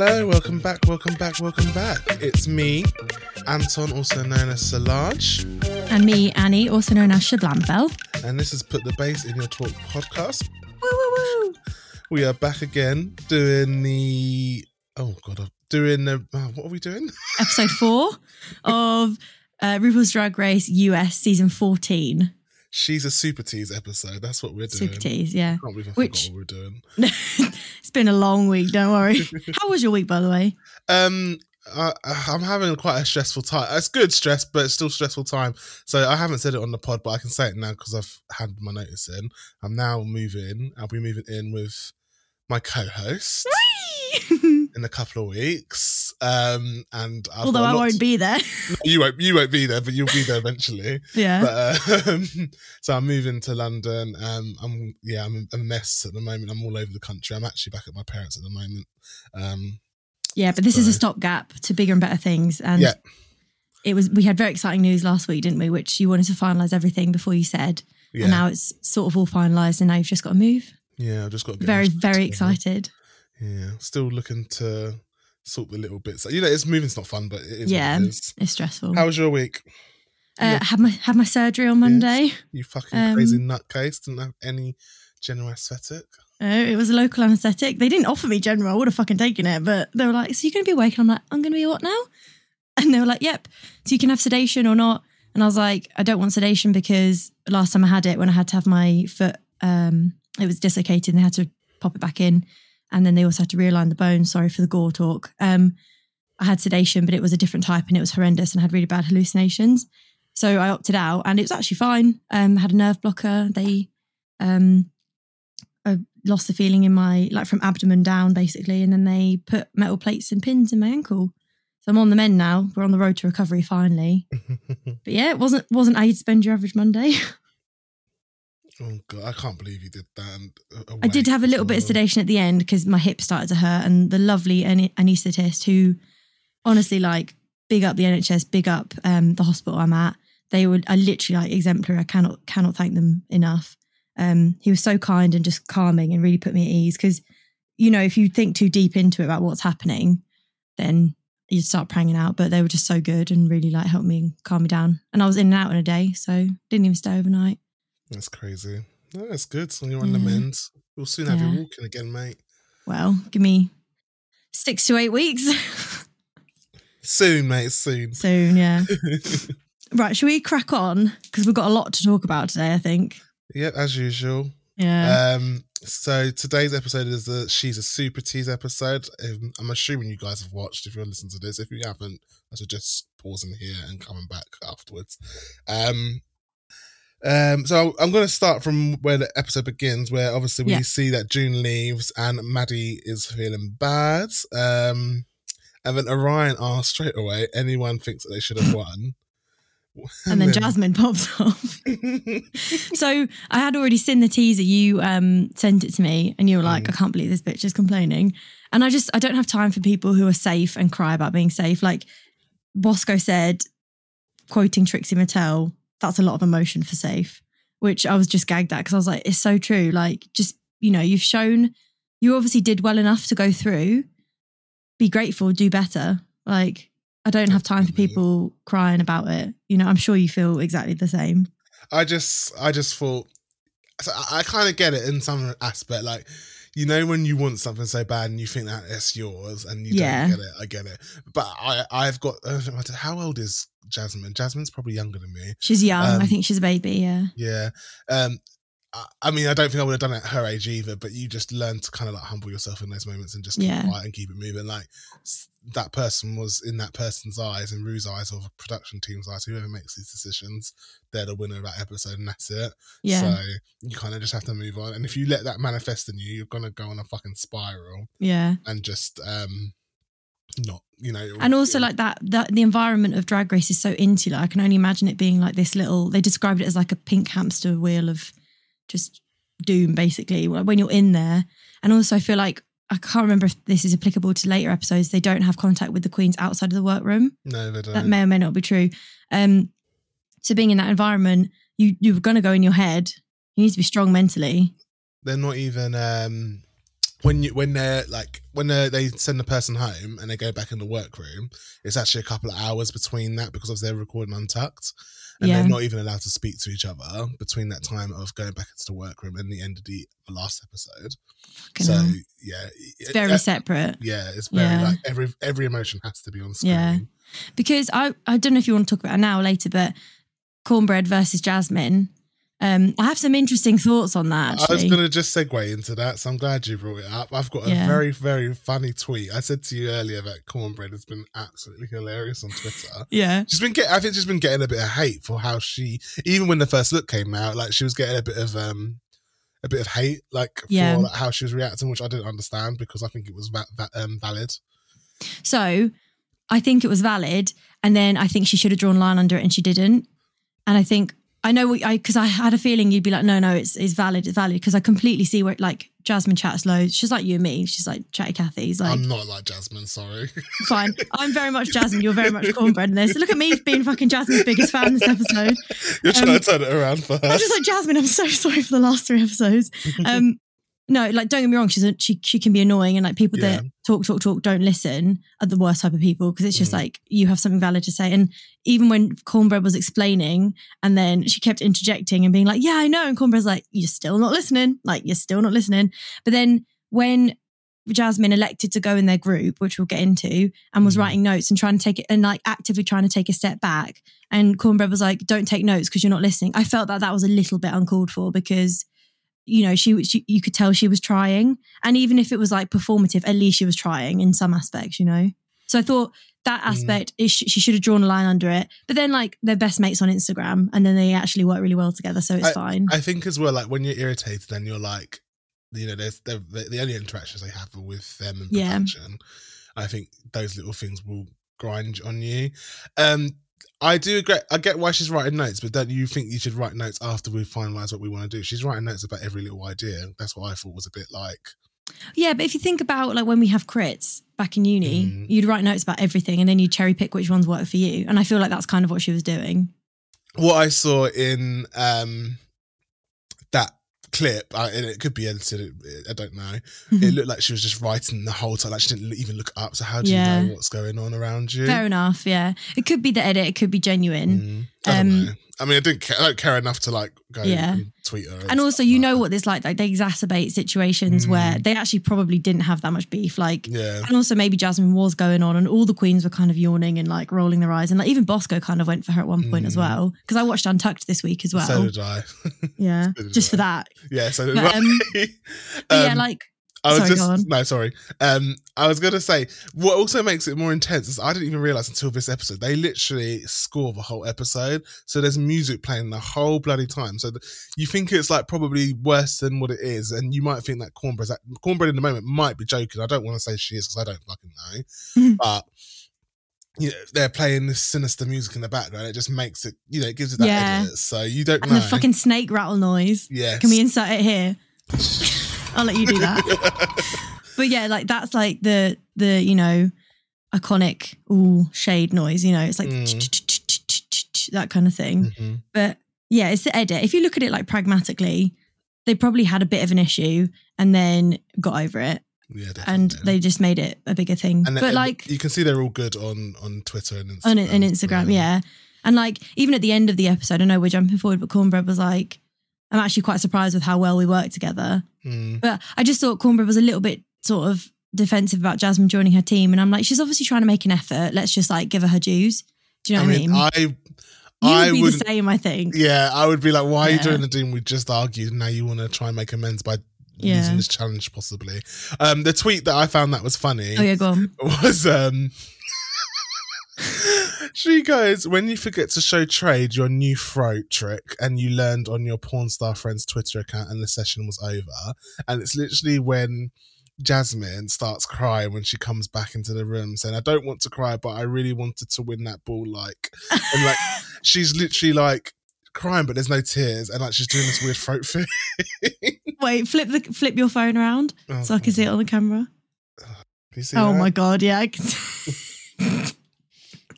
Hello, welcome back, welcome back, welcome back. It's me, Anton, also known as Solange, And me, Annie, also known as Shablampel. and this is Put the Bass in Your Talk podcast. Woo woo woo! We are back again doing the oh god, uh, doing the uh, what are we doing? Episode four of uh, RuPaul's Drag Race US season 14. She's a super tease episode. That's what we're doing. Super tease, yeah. Can't believe I Which- what we're doing. it's been a long week, don't worry. How was your week, by the way? Um, I, I'm having quite a stressful time. It's good stress, but it's still stressful time. So I haven't said it on the pod, but I can say it now because I've had my notice in. I'm now moving. I'll be moving in with my co-host in a couple of weeks. Um, and I've Although I won't to- be there. you won't you won't be there, but you'll be there eventually. yeah. But um, so I'm moving to London. Um, I'm yeah, I'm a mess at the moment. I'm all over the country. I'm actually back at my parents at the moment. Um, yeah, but this is a stopgap to bigger and better things. And Yeah. it was we had very exciting news last week, didn't we? Which you wanted to finalise everything before you said. yeah, And now it's sort of all finalised and now you've just got to move. yeah. I've just got to get Very, very excited. Yeah, still looking to sort the little bits. You know, it's moving's not fun, but it is. Yeah. it is. It's stressful. How was your week? uh, had my had my surgery on Monday. You fucking Um, crazy nutcase. Didn't have any general aesthetic. Oh, it was a local anaesthetic. They didn't offer me general. I would have fucking taken it, but they were like, "So you're going to be awake?" And I'm like, "I'm going to be what now?" And they were like, "Yep. So you can have sedation or not." And I was like, "I don't want sedation because last time I had it, when I had to have my foot, um, it was dislocated, and they had to pop it back in, and then they also had to realign the bone. Sorry for the gore talk. Um, I had sedation, but it was a different type, and it was horrendous, and I had really bad hallucinations. So I opted out, and it was actually fine. Um, had a nerve blocker. They, um, I lost the feeling in my like from abdomen down basically, and then they put metal plates and pins in my ankle. So I'm on the mend now. We're on the road to recovery finally. But yeah, it wasn't wasn't how you'd spend your average Monday. oh god, I can't believe you did that. And, uh, I did have a little bit of sedation at the end because my hip started to hurt, and the lovely ane- anaesthetist who, honestly, like big up the NHS, big up um, the hospital I'm at. They were are literally like exemplary. I cannot cannot thank them enough. Um, he was so kind and just calming and really put me at ease because, you know, if you think too deep into it about what's happening, then you start pranging out. But they were just so good and really like helped me calm me down. And I was in and out in a day, so didn't even stay overnight. That's crazy. No, that's good. So you're on the Yeah. mend. We'll soon have Yeah. you walking again, mate. Well, give me six to eight weeks. Soon, mate. Soon. Soon, yeah. right, shall we crack on? Because we've got a lot to talk about today, I think. yep, as usual. Yeah. Um, so today's episode is a she's a super tease episode. Um, I'm assuming you guys have watched. If you're listening to this, if you haven't, I should just pausing here and coming back afterwards. Um, um, so I'm going to start from where the episode begins, where obviously we Yeah. see that June leaves and Maddy is feeling bad. Um, and then Orion asks straight away, anyone thinks that they should have won. and then Jasmine pops off. so I had already seen the teaser. You um, sent it to me, and you were like, Mm. "I can't believe this bitch is complaining." And I just, I don't have time for people who are safe and cry about being safe. Like Bosco said, quoting Trixie Mattel, "That's a lot of emotion for safe," which I was just gagged at because I was like, "It's so true." Like, just you know, you've shown you obviously did well enough to go through. Be grateful, do better. Like, I don't have time for people crying about it. You know, I'm sure you feel exactly the same. I just I just thought I, I kind of get it in some aspect. Like you know when you want something so bad and you think that it's yours and you Yeah. don't get it. I get it. But I I've got how old is Jasmine? Jasmine's probably younger than me. She's young. I Um, think she's a baby. Yeah. Yeah. Um. I- mean, I don't think I would have done it at her age either, but you just learn to kind of like humble yourself in those moments and just keep Yeah. quiet and keep it moving. Like that person was in that person's eyes and Rue's eyes or the production team's eyes. Whoever makes these decisions, they're the winner of that episode, and that's it. Yeah. So you kind of just have to move on. And if you let that manifest in you, you're gonna go on a fucking spiral yeah. and just um not, you know. and also like that that the environment of drag race is so insular i can only imagine it being like this little they described it as like a pink hamster wheel of just doom basically when you're in there. And also i feel like i can't remember if this is applicable to later episodes they don't have contact with the queens outside of the workroom. No, they don't. that may or may not be true. Um so being in that environment you you're going to go in your head. You need to be strong mentally. They're not even um when you when they're like when they're, they send the person home and they go back in the workroom it's actually a couple of hours between that because of they're recording untucked and Yeah. they're not even allowed to speak to each other between that time of going back into the workroom and the end of the last episode Fucking so hell. yeah it's very separate yeah it's very Yeah. like every every emotion has to be on screen Yeah. because I I don't know if you want to talk about it now or later, but kornbread versus Jasmine. Um, I have some interesting thoughts on that. I was going to just segue into that, so I'm glad you brought it up. I've got a Yeah. very, very funny tweet. I said to you earlier that Kornbread has been absolutely hilarious on Twitter. yeah, She's been getting, I think she's been getting a bit of hate for how she, even when the first look came out, like she was getting a bit of, um, a bit of hate, like Yeah. for like, how she was reacting, which I didn't understand because I think it was va- va- um, valid. so I think it was valid, and then I think she should have drawn a line under it, and she didn't. And I think I know what I because I had a feeling you'd be like, no, no, it's it's valid, it's valid because I completely see where like Jasmine chats loads. She's like you and me. She's like chatty Cathy's like I'm not like Jasmine, sorry. fine. I'm very much Jasmine. You're very much kornbread in this. Look at me being fucking Jasmine's biggest fan this episode. You're trying Um, to turn it around for her. I'm just like Jasmine. I'm so sorry for the last three episodes. Um, no, like don't get me wrong. She's a, she she can be annoying, and like people that talk talk talk don't listen are the worst type of people because it's just Mm. like you have something valid to say. And even when Kornbread was explaining, and then she kept interjecting and being like, "Yeah, I know," and Kornbread's like, "You're still not listening. Like you're still not listening." But then when Jasmine elected to go in their group, which we'll get into, and was Mhm. writing notes and trying to take it and like actively trying to take a step back. And Kornbread was like, "Don't take notes because you're not listening." I felt that that was a little bit uncalled for because, you know, she, she you could tell she was trying, and even if it was like performative, at least she was trying in some aspects, you know. So I thought that Mm. aspect is she should have drawn a line under it. But then like they're best mates on Instagram, and then they actually work really well together, so it's fine. I think as well, like when you're irritated, then you're like, you know, there's the, the only interactions they have are with them and Yeah. production. I think those little things will grind on you. Um, I do agree. I get why she's writing notes, but don't you think you should write notes after we finalize what we want to do? She's writing notes about every little idea. That's what I thought was a bit like. Yeah, but if you think about like when we have crits back in uni, Mm. you'd write notes about everything and then you'd cherry pick which ones work for you. And I feel like that's kind of what she was doing. What I saw in um clip, uh, and it could be edited. I don't know. It looked like she was just writing the whole time. Like she didn't even look up. So how do Yeah. you know what's going on around you? Fair enough. Yeah, it could be the edit. It could be genuine. Mm, Um, know. I mean, I didn't. Care, I don't care enough to like go Yeah. and tweet her. And also, you know what this like. Like they exacerbate situations Mm. where they actually probably didn't have that much beef. Like. Yeah, and also maybe Jasmine was going on, and all the queens were kind of yawning and like rolling their eyes, and like even Bosco kind of went for her at one point as Mm. well. Because I watched Untucked this week as well. so did I. yeah, so did just for that. Yeah, so did But, I. um, yeah, Um, like I was sorry, just on. no, sorry. Um, I was gonna say what also makes it more intense is I didn't even realize until this episode they literally score the whole episode. So there's music playing the whole bloody time. So the, you think it's like probably worse than what it is, and you might think that kornbread, kornbread in the moment might be joking. I don't want to say she is because I don't fucking know, Mhm. but. You know, they're playing this sinister music in the background. It just makes it, you know, it gives it that Yeah. edit. So you don't and know. the fucking snake rattle noise. yes. Can we insert it here? I'll let you do that. But yeah, like that's like the the you know iconic ooh shade noise. You know, it's like Mm. that kind of thing. Mhm. But yeah, it's the edit. If you look at it like pragmatically, they probably had a bit of an issue and then got over it, Yeah, and they just made it a bigger thing. And but like you can see they're all good on on Twitter and Instagram. on, Instagram, yeah. And like even at the end of the episode, I know we're jumping forward, but Kornbread was like, I'm actually quite surprised with how well we work together. Mm. But I just thought Kornbread was a little bit sort of defensive about Jasmine joining her team. And I'm like, she's obviously trying to make an effort. Let's just like give her her dues. Do you know I what I mean, mean? I you I would be would the same, I think. yeah, I would be like, why are you Yeah. doing the team we just argued? Now you want to try and make amends by Yeah. using this challenge, possibly. Um, the tweet that I found that was funny Oh yeah, go on. was um. She goes, when you forget to show trade your new throat trick and you learned on your porn star friend's Twitter account and the session was over. And it's literally when Jasmine starts crying when she comes back into the room, saying, "I don't want to cry, but I really wanted to win that ball." Like, and like she's literally like crying, but there's no tears, and like she's doing this weird throat thing. Wait, flip the flip your phone around Oh, so I can see it on the camera. Can you see Oh that? my god, yeah, I can. see-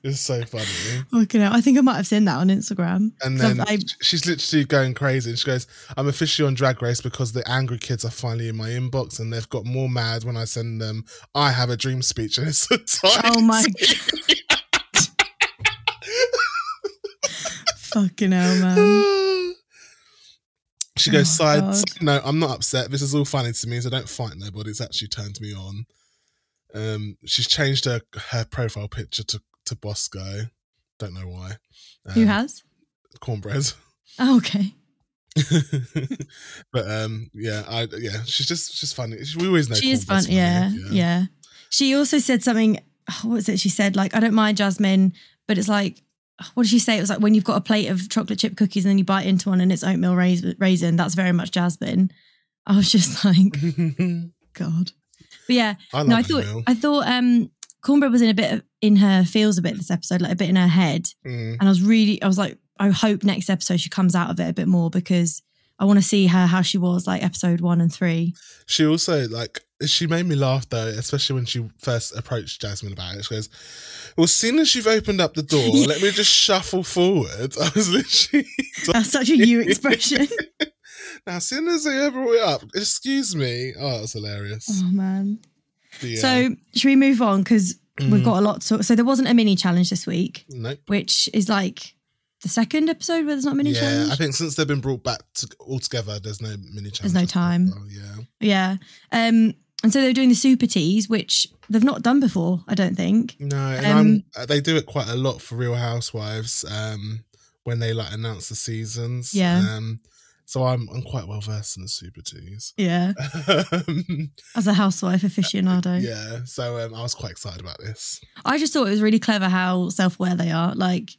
It's so funny. Fucking hell. I think I might have seen that on Instagram. And then I- she's literally going crazy. And she goes, I'm officially on Drag Race because the angry kids are finally in my inbox and they've got more mad when I send them, I have a dream speech. And it's so tight. Oh my God. fucking hell, man. she goes, Oh, side, God. side note, I'm not upset. This is all funny to me, so don't fight nobody. It's actually turned me on. Um, she's changed her, her profile picture to, to Bosco. Don't know why. Um, Who has? Kornbread. Oh, okay. but um, yeah, I yeah, she's just she's funny. She- We always know She is fun. Kornbread's Yeah, yeah. She also said something. oh, What was it? She said like, I don't mind Jasmine, but it's like, what did she say? It was like when you've got a plate of chocolate chip cookies and then you bite into one and it's oatmeal raisin. raisin that's very much Jasmine. I was just like, God. But yeah, I no, I thought oatmeal. I thought um Kornbread was in a bit of, in her feels a bit this episode, like a bit in her head, Mm. and I was really I was like, I hope next episode she comes out of it a bit more because I want to see her how she was like episode one and three. She also like she made me laugh though, especially when she first approached Jasmine about it. She goes, "Well, as soon as you've opened up the door, Yeah. let me just shuffle forward." I was literally That's such a you expression. now. As soon as they ever it up, excuse me. Oh, that's hilarious. oh man. Yeah. So should we move on because we've Mm. got a lot to. So there wasn't a mini challenge this week, nope. which is like the second episode where there's not a mini Yeah, challenge. I think since they've been brought back to, all together, there's no mini challenge. There's no time. Oh, yeah. Yeah. Um, and so they were doing the super tease, which they've not done before, I don't think. No, and Um, I'm, uh, they do it quite a lot for Real Housewives um, when they like announce the seasons. Yeah. Um, so I'm I'm quite well versed in the Super Twos. Yeah. Um, As a housewife aficionado. yeah, so um, I was quite excited about this. I just thought it was really clever how self aware they are. Like,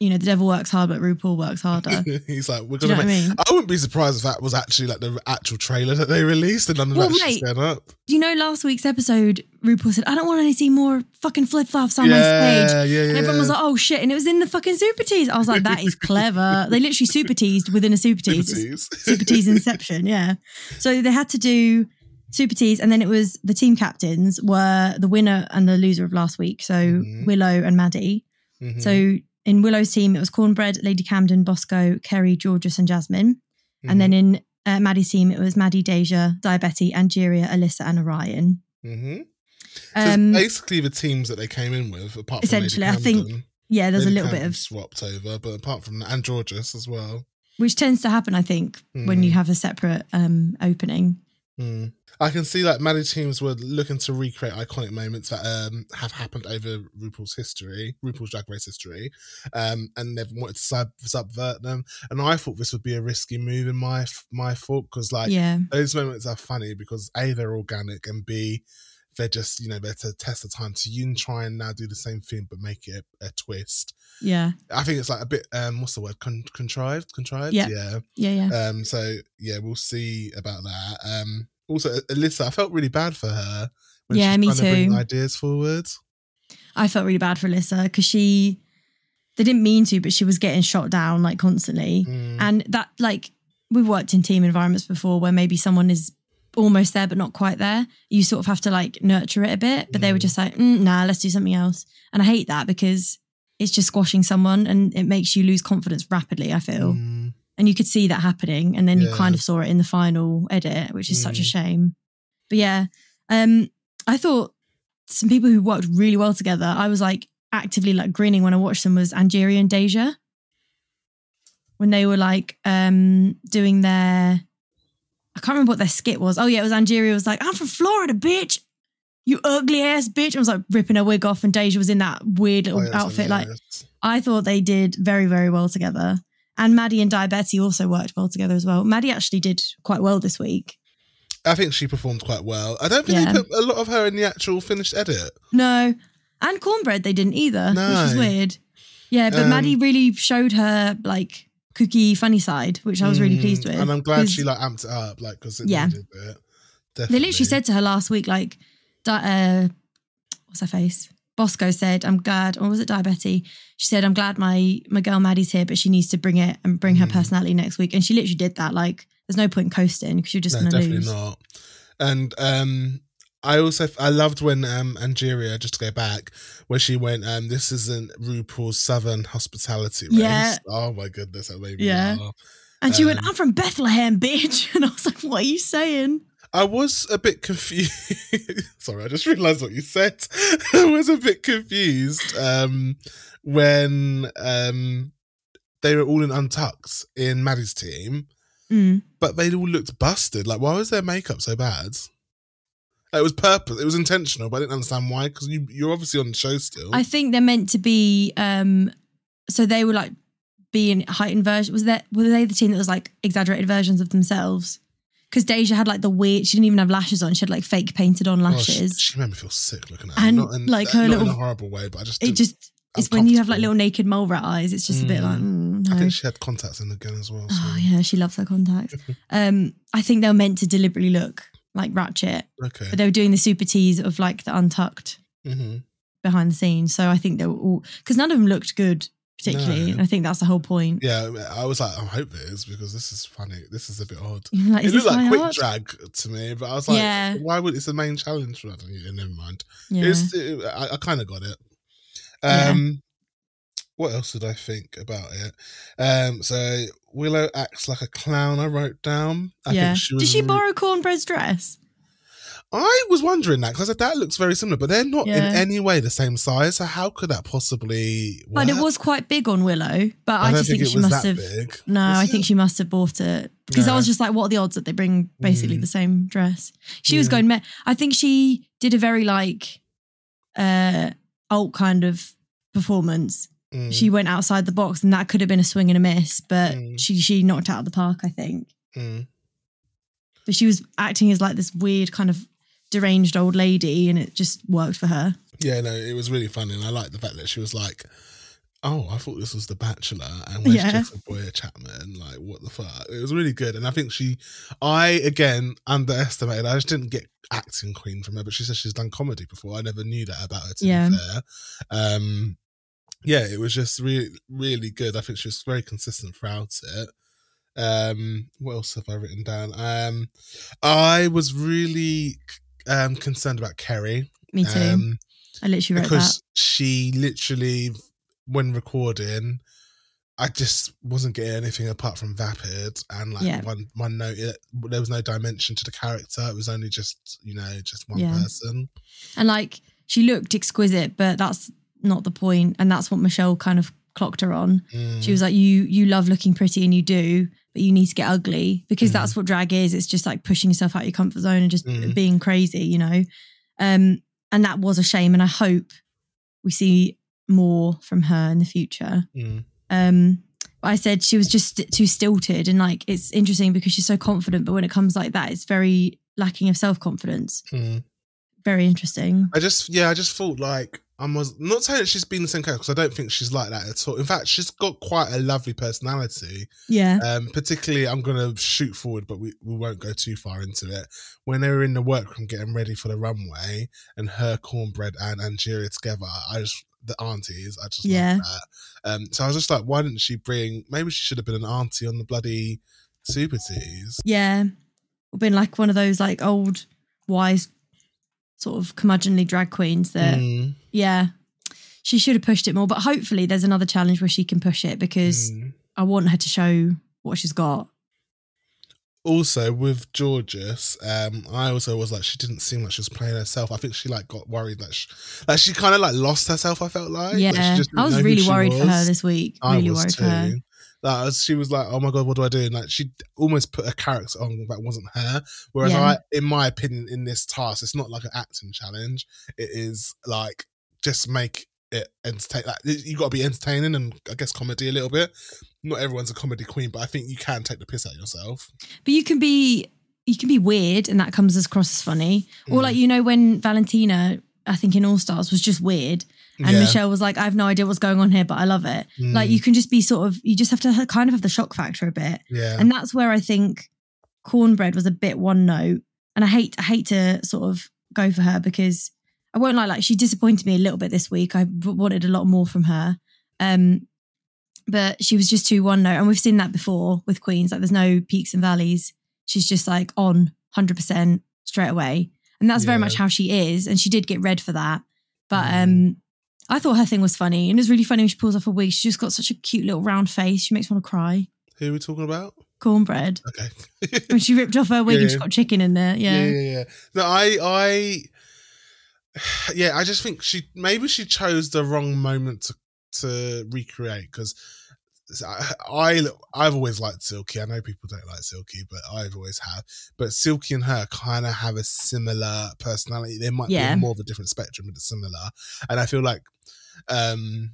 you know, the devil works hard, but RuPaul works harder. He's like, we're gonna know what I make. mean? I wouldn't be surprised if that was actually like the actual trailer that they released and none of Well, that shit's mate, going up. Do you know last week's episode, RuPaul said, I don't want to see more fucking flip flops on my stage. yeah, yeah. And everyone was like, oh shit. And it was in the fucking super tease. I was like, that is clever. they literally super teased within a super Super tease. super tease inception yeah so they had to do super tease and then it was the team captains were the winner and the loser of last week so Mhm. willow and maddy Mhm, so in willow's team it was kornbread lady camden bosco kerri jorgeous and jasmine and then in uh, maddy's team it was maddy deja daya betty angeria alyssa and orion mhm. So um, basically the teams that they came in with, apart from Essentially, I think yeah there's a Lady little bit of swapped over, but apart from that, and Jorgeous as well. which tends to happen i think when you Mm. have a separate um opening Mm. I can see like many teams were looking to recreate iconic moments that um, have happened over RuPaul's history, RuPaul's Drag Race history, um, and they've wanted to sub- subvert them. And I thought this would be a risky move in my my thought because like yeah those moments are funny because a they're organic and b they're just you know they're to test the time. To you and try and now do the same thing but make it a, a twist. yeah I think it's like a bit um what's the word Con- contrived contrived Yeah. yeah yeah yeah um, so yeah, we'll see about that. Um, also, Alyssa, I felt really bad for her. When Yeah, she's me trying to bring too. ideas forward. I felt really bad for Alyssa because she, they didn't mean to, but she was getting shot down like constantly. Mm, And that, like, we've worked in team environments before where maybe someone is almost there, but not quite there. You sort of have to like nurture it a bit, but they were Mm. just like, mm, nah, let's do something else. And I hate that because it's just squashing someone and it makes you lose confidence rapidly, I feel. mm, And you could see that happening. And then you kind of saw it in the final edit, which is such a Mm. shame. But yeah, um, I thought some people who worked really well together, I was like actively like grinning when I watched them was Angeria and Deja. When they were like um doing their I can't remember what their skit was. Oh yeah, it was Angeria was like, I'm from Florida, bitch. You ugly ass bitch. I was like ripping her wig off and Deja was in that weird little oh, outfit. Like. I thought they did very, very well together. And Maddy and Daya Betty also worked well together as well. Maddy actually did quite well this week. I think she performed quite well. I don't think Yeah. they put a lot of her in the actual finished edit. No. And kornbread they didn't either, no. which was No. weird. Yeah, but Um, Maddy really showed her like cookie funny side, which I was really Mm, pleased with. and I'm glad she like amped it up, like because Yeah. needed it. definitely. They literally said to her last week, like, di- uh, what's her face? Bosco said, "I'm glad," or was it Diabetes? She said, "I'm glad my my girl Maddy's here, but she needs to bring it and bring her Mm. personality next week." And she literally did that. Like, there's no point coasting because you're just no, going to definitely lose. not. And um, I also I loved when um Angeria just to go back where she went um this isn't RuPaul's Southern hospitality race. Yeah. Oh my goodness, that made me Yeah. laugh. And she went, Um, "I'm from Bethlehem, bitch," and I was like, "What are you saying?" I was a bit confused. Sorry, I just realized what you said. I was a bit confused um, when um, they were all in untucks in Maddy's team, Mm. but they all looked busted. Like, why was their makeup so bad? It was purpose. It was intentional, but I didn't understand why. Because you, you're obviously on the show still. I think they're meant to be. um So they were like being heightened version. Was that were they the team that was like exaggerated versions of themselves? Because Deja had like the weird. She didn't even have lashes on. She had like fake painted on Oh, lashes. she, she made me feel sick looking at her. And, Not in, like, her not in little- a horrible way, but I just it just it's when you have like little naked mole rat eyes. It's just a bit Mm. like mm, I think she had contacts in the again as well. So. Oh yeah, she loves her contacts. um, I think they were meant to deliberately look like Ratchet, Okay. but they were doing the super tease of like the untucked hmm behind the scenes. So I think they were all because none of them looked good particularly. No. And I think that's the whole point. Yeah, I was like, I hope it is because this is funny. This is a bit odd. Like, it looked like quick art? drag to me, but I was like, Yeah. why would it's the main challenge? Never mind. Yeah. It's, it, I, I kind of got it. Um, what else did I think about it? Um, so Willow acts like a clown. I wrote down. I yeah. think she Did she borrow Kornbread's dress? I was wondering that because that looks very similar, but they're not in any way the same size. So how could that possibly? Work? But it was quite big on Willow. But I, don't just think, it she must that have. big. No, Was I it? think she must have bought it because I was just like, what are the odds that they bring basically Mm. the same dress? She was going. I think she did a very like, uh, alt kind of performance. Mm, She went outside the box, and that could have been a swing and a miss. But Mm. she she knocked out of the park, I think. mm. But she was acting as like this weird kind of deranged old lady, and it just worked for her. Yeah, no, it was really funny, and I like the fact that she was like, "Oh, I thought this was The Bachelor, and where's Yeah. Jeffrey Bowyer-Chapman? Like, what the fuck?" It was really good, and I think she, I again underestimated. I just didn't get acting queen from her, but she says she's done comedy before. I never knew that about her. To Yeah. be fair, um, yeah, it was just really, really good. I think she was very consistent throughout it. Um, what else have I written down? Um, I was really um concerned about Kerri. Me too. Um, I literally wrote because she literally, when recording, I just wasn't getting anything apart from vapid and like Yeah. one one note. It, there was no dimension to the character. It was only just you know just one Yeah. person. And like she looked exquisite, but that's not the point. And that's what Michelle kind of clocked her on. Mm. She was like, "You you love looking pretty, and you do, but you need to get ugly because Mm. that's what drag is. It's just like pushing yourself out of your comfort zone and just Mm. being crazy, you know." Um, and that was a shame. And I hope we see more from her in the future. Mm. Um, I said she was just too stilted, and like it's interesting because she's so confident, but when it comes like that, it's very lacking of self confidence. Mm. Very interesting. I just yeah, I just thought like I was not saying that she's been the same character because I don't think she's like that at all. In fact, she's got quite a lovely personality. Yeah, Um, particularly, I'm going to shoot forward, but we, we won't go too far into it. When they were in the workroom getting ready for the runway, and her kornbread and Angeria together, I just the aunties, I just Yeah. Um, so I was just like, why didn't she bring? Maybe she should have been an auntie on the bloody Super Tease. yeah. Been like one of those like old wise sort of curmudgeonly drag queens that Mm, yeah. She should have pushed it more, but hopefully there's another challenge where she can push it because mm. I want her to show what she's got. Also, with Jorgeous, um, I also was like, she didn't seem like she was playing herself. I think she like got worried that she, like she kind of like lost herself. I felt like, Like, she yeah, just I was really worried for her this week. I really was worried for her. Like, she was like, "Oh my god, what do I do?" And like, she almost put a character on that wasn't her. Whereas Yeah. I, in my opinion, in this task, it's not like an acting challenge. It is like just make it entertain. Like you got to be entertaining and I guess comedy a little bit. Not everyone's a comedy queen, but I think you can take the piss out of yourself. But you can be you can be weird and that comes across as funny. Or Mm. like you know when Valentina, I think in All Stars was just weird and Yeah. Michelle was like, I have no idea what's going on here, but I love it. Like Mm. you can just be sort of you just have to kind of have the shock factor a bit. Yeah, And that's where I think Kornbread was a bit one note and I hate I hate to sort of go for her because I won't lie, like she disappointed me a little bit this week. I wanted a lot more from her. Um, but she was just too one note. And we've seen that before with Queens. Like there's no peaks and valleys. She's just like on 100% straight away. And that's very much how she is. And she did get red for that. But Mm. um, I thought her thing was funny. And it's really funny when she pulls off a wig. She's just got such a cute little round face. She makes me want to cry. Who are we talking about? Kornbread. Okay. When she ripped off her wig Yeah, and she got chicken in there. yeah, Yeah. yeah, yeah. No, I, I, yeah, I just think she maybe she chose the wrong moment to to recreate because I, I I've always liked Silky. I know people don't like Silky, but I've always have. But Silky and her kind of have a similar personality. They might Yeah. be more of a different spectrum, but it's similar. And I feel like um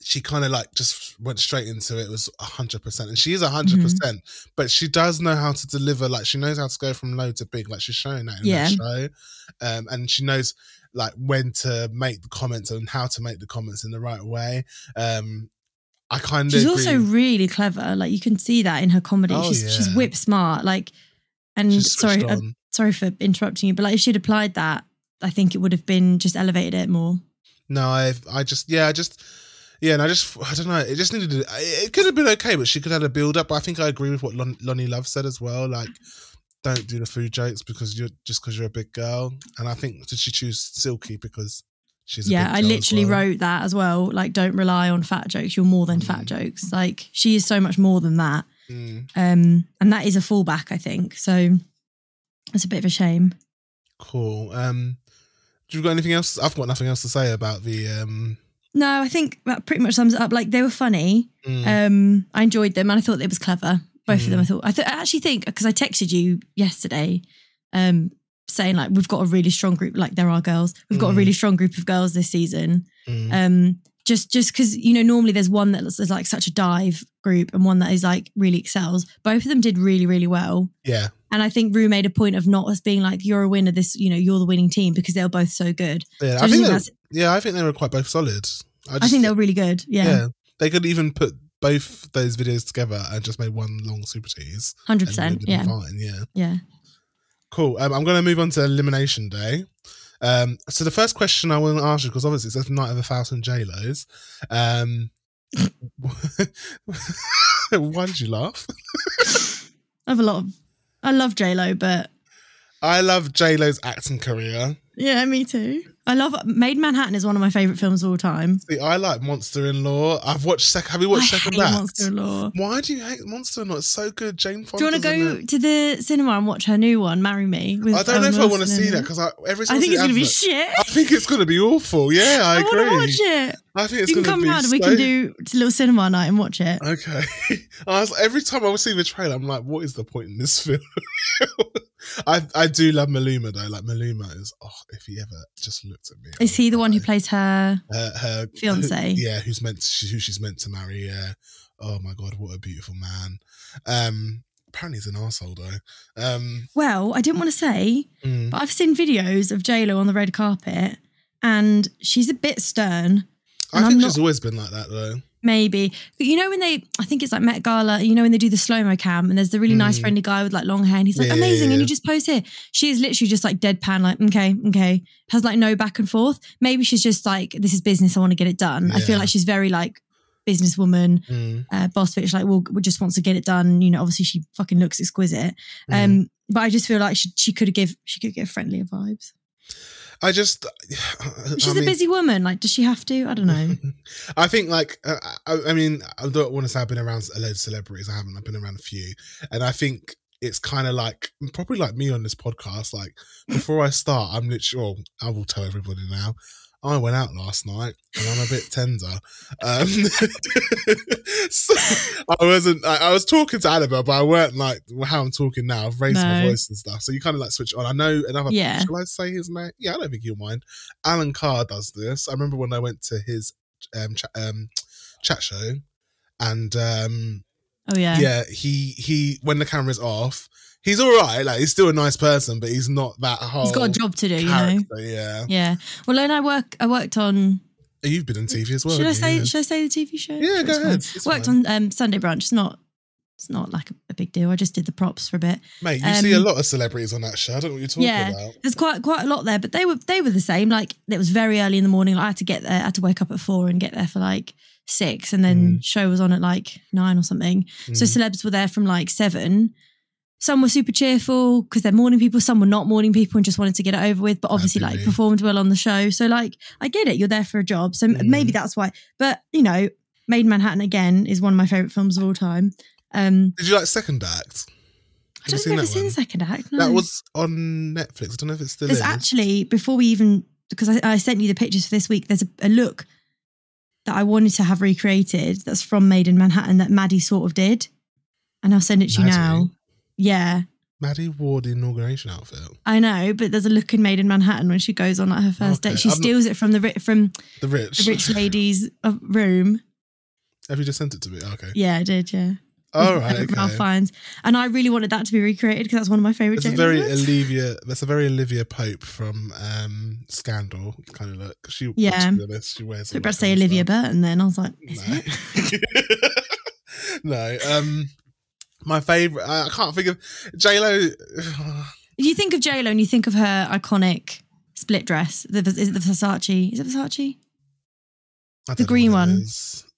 she kind of like just went straight into it. It was hundred percent, and she is hundred percent. But she does know how to deliver. Like she knows how to go from low to big. Like she's showing that in Yeah. that show, um, and she knows like when to make the comments and how to make the comments in the right way. Um, I kind of She's also really clever. Like you can see that in her comedy. Oh, she's she's whip smart. Like, and sorry, uh, sorry for interrupting you, but like if she'd applied that, I think it would have been just elevated it more. No, I I just yeah, I just yeah, and I just I don't know. It just needed. It could have been okay, but she could have had a build up. But I think I agree with what Lon, Loni Love said as well. Like, don't do the food jokes because you're just because you're a big girl. And I think did she choose Silky because she's yeah, I literally well? wrote that as well. Like, don't rely on fat jokes. You're more than fat Mm. jokes. Like, she is so much more than that. Mm, Um, and that is a fallback, I think. So it's a bit of a shame. cool. Um, do you got anything else? I've got nothing else to say about the um. No, I think that pretty much sums it up. Like, they were funny. mm, Um, I enjoyed them and I thought it was clever. Both of them, Mm. I thought. I, th- I actually think because I texted you yesterday, um, saying like we've got a really strong group. Like there are girls, we've got a Mm. really strong group of girls this season. mm, Um, just just because you know normally there's one that's is like such a dive group and one that is like really excels. Both of them did really really well. yeah, And I think Rue made a point of not us being like you're a winner. This you know you're the winning team because they were both so good. yeah. So I think they, that's, yeah, I think they were quite both solid. I, I think they were really good. Yeah, yeah, they could even put both those videos together and just made one long super tease. hundred and percent. Yeah, fine, yeah. yeah. Cool. Um, I'm going to move on to elimination day. Um, so the first question I want to ask you, because obviously it's says night of a thousand J-Los. Um, why did you laugh? I have a lot of. I love J Lo, but I love J-Lo's acting career. yeah, me too. I love Maid Manhattan is one of my favorite films of all time. See, I like Monster in Law. I've watched second. Have you watched I Second hate Act? Monster in Law. Why do you hate Monster in Law? It's so good. Jane Do you want to go to the cinema and watch her new one, Marry Me? I don't know Owen if I want to see that because I, every time I think it's going to be shit. I think it's going to be awful. Yeah, I, I, agree. want to watch it. I think it's you can going to come be round and we can do a little cinema night and watch it. Okay. I was, every time I would see the trailer, I'm like, what is the point in this film? I I do love Maluma though. Like Maluma is oh, if he ever just looked at me. Is he the one who plays her? cry. her, Fiancé? who- yeah, who's meant to, who she's meant to marry? Yeah. Oh my god, what a beautiful man. Um, apparently he's an asshole though. Um, Well, I didn't want to say, mm, but I've seen videos of J Lo on the red carpet, and she's a bit stern. I think I'm she's not- always been like that though. Maybe But you know when they, I think it's like Met Gala. You know when they do the slow mo cam, and there's the really nice Mm. friendly guy with like long hair, and he's like Yeah, yeah, amazing, and you just pose here. She is literally just like deadpan, like okay, okay, has like no back and forth. Maybe she's just like this is business. I want to get it done. I feel like she's very like businesswoman, Mm. uh, boss bitch. Like, well, just wants to get it done. You know, obviously she fucking looks exquisite. Mm. Um, but I just feel like she she could give she could give friendlier vibes. I just. She's I a mean- busy woman. Like, does she have to? I don't know. I think like uh, I, I mean I don't want to say I've been around a load of celebrities. I haven't. I've been around a few, and I think it's kind of like probably like me on this podcast. Like before I start, I'm literally. Well, I will tell everybody now. I went out last night and I'm a bit tender. Um, so I wasn't. I, I was talking to Annabelle, but I weren't like how I'm talking now. I've raised my voice and stuff, so you kind of like switch on. I know another. Yeah. Shall I say his name? Yeah, I don't think he'll mind. Alan Carr does this. I remember when I went to his um, cha- um chat show, and um, Oh yeah. yeah, he he when the camera's off, he's all right. Like he's still a nice person, but he's not that whole. He's got a job to do, you know. Yeah. Yeah. Well, and I work. I worked on. you've been on TV as well. should I say? you? Should I say the TV show? Yeah, Sure, go ahead. Worked fine. on um, Sunday Brunch. It's not it's not like a, a big deal. I just did the props for a bit. Mate, you see a Um, lot of celebrities on that show. I don't know what you're talking Yeah. about. There's quite quite a lot there, but they were they were the same. Like it was very early in the morning. Like, I had to get there. I had to wake up at four and get there for like six, and then show was on at like nine or something. So Mm. celebs were there from like seven. Some were super cheerful because they're morning people. Some were not morning people and just wanted to get it over with, but obviously like performed well on the show. So like I get it. You're there for a job, so Mm. maybe that's why. But you know, Maid in Manhattan again is one of my favorite films of all time. Um, Did you like Second Act? I Have don't think I've ever seen? Second Act. No. That was on Netflix. I don't know if it's still There's is. actually before we even because I, I sent you the pictures for this week. There's a, a look that I wanted to have recreated. That's from Maid in Manhattan that Maddy sort of did, and I'll send it to you now. Yeah, Maddy wore the inauguration outfit. I know, but there's a look in Maid in Manhattan when she goes on like her first Okay, date. She I'm not- steals it from the ri- from The rich. the rich lady's uh, room. Have you just sent it to me? Okay. Yeah, I did. Yeah. All right. uh, Ralph Fiennes, and I really wanted that to be recreated because that's one of my favorite. It's a very Awards. Olivia. That's a very Olivia Pope from um, Scandal kind of look. She, Yeah. Honest, she wears. Perhaps say Olivia stuff. Burton. Then I was like, is it? no. Um, my favorite. I can't think of J Lo. You think of J Lo and you think of her iconic split dress, the, is it the Versace? Is it Versace? The green one.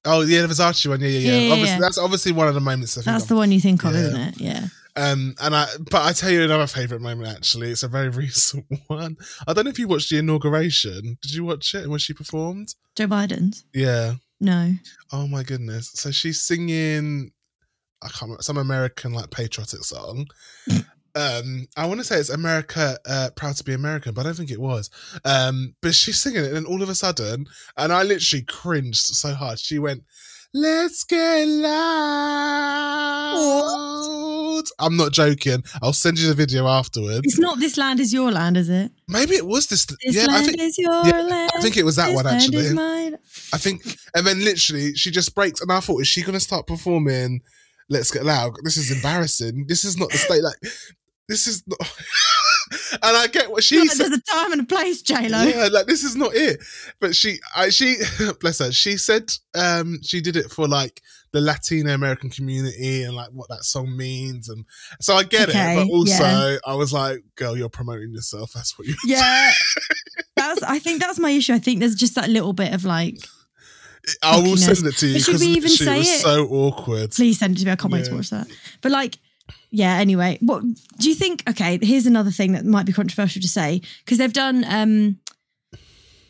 Oh yeah, the Versace one. Yeah, yeah, yeah. Yeah, yeah, obviously, yeah. that's obviously one of the moments. I That's I'm- the one you think of, isn't it? Yeah. Um, and I, but I tell you another favorite moment. Actually, it's a very recent one. I don't know if you watched the inauguration. Did you watch it when she performed? Joe Biden's? Yeah. No. Oh my goodness. So she's singing I can't remember some American like patriotic song. um I want to say it's America uh proud to be American, but I don't think it was. Um but she's singing it and then all of a sudden and I literally cringed so hard. She went Let's get loud. I'm not joking. I'll send you the video afterwards. It's not This Land Is Your Land, is it? Maybe it was this. This yeah, I think is your yeah, land. I think it was that this one actually. I think, and then literally she just breaks, and I thought, is she going to start performing? Let's get loud. This is embarrassing. This is not the state. Like, this is not. and I get what she No, said. there's a time and a place, J Lo. Yeah, like this is not it. But she, I, she, bless her. She said, um, she did it for like the Latino American community and like what that song means, and so I get Okay, it. But also, yeah. I was like, girl, you're promoting yourself. That's what you. Yeah. That's. I think that's my issue. I think there's just that little bit of like, I will send it to you But should we even it say was it? so awkward. please send it to me. I can't wait to watch that. But like, yeah. Anyway, what do you think? Okay, here's another thing that might be controversial to say because they've done um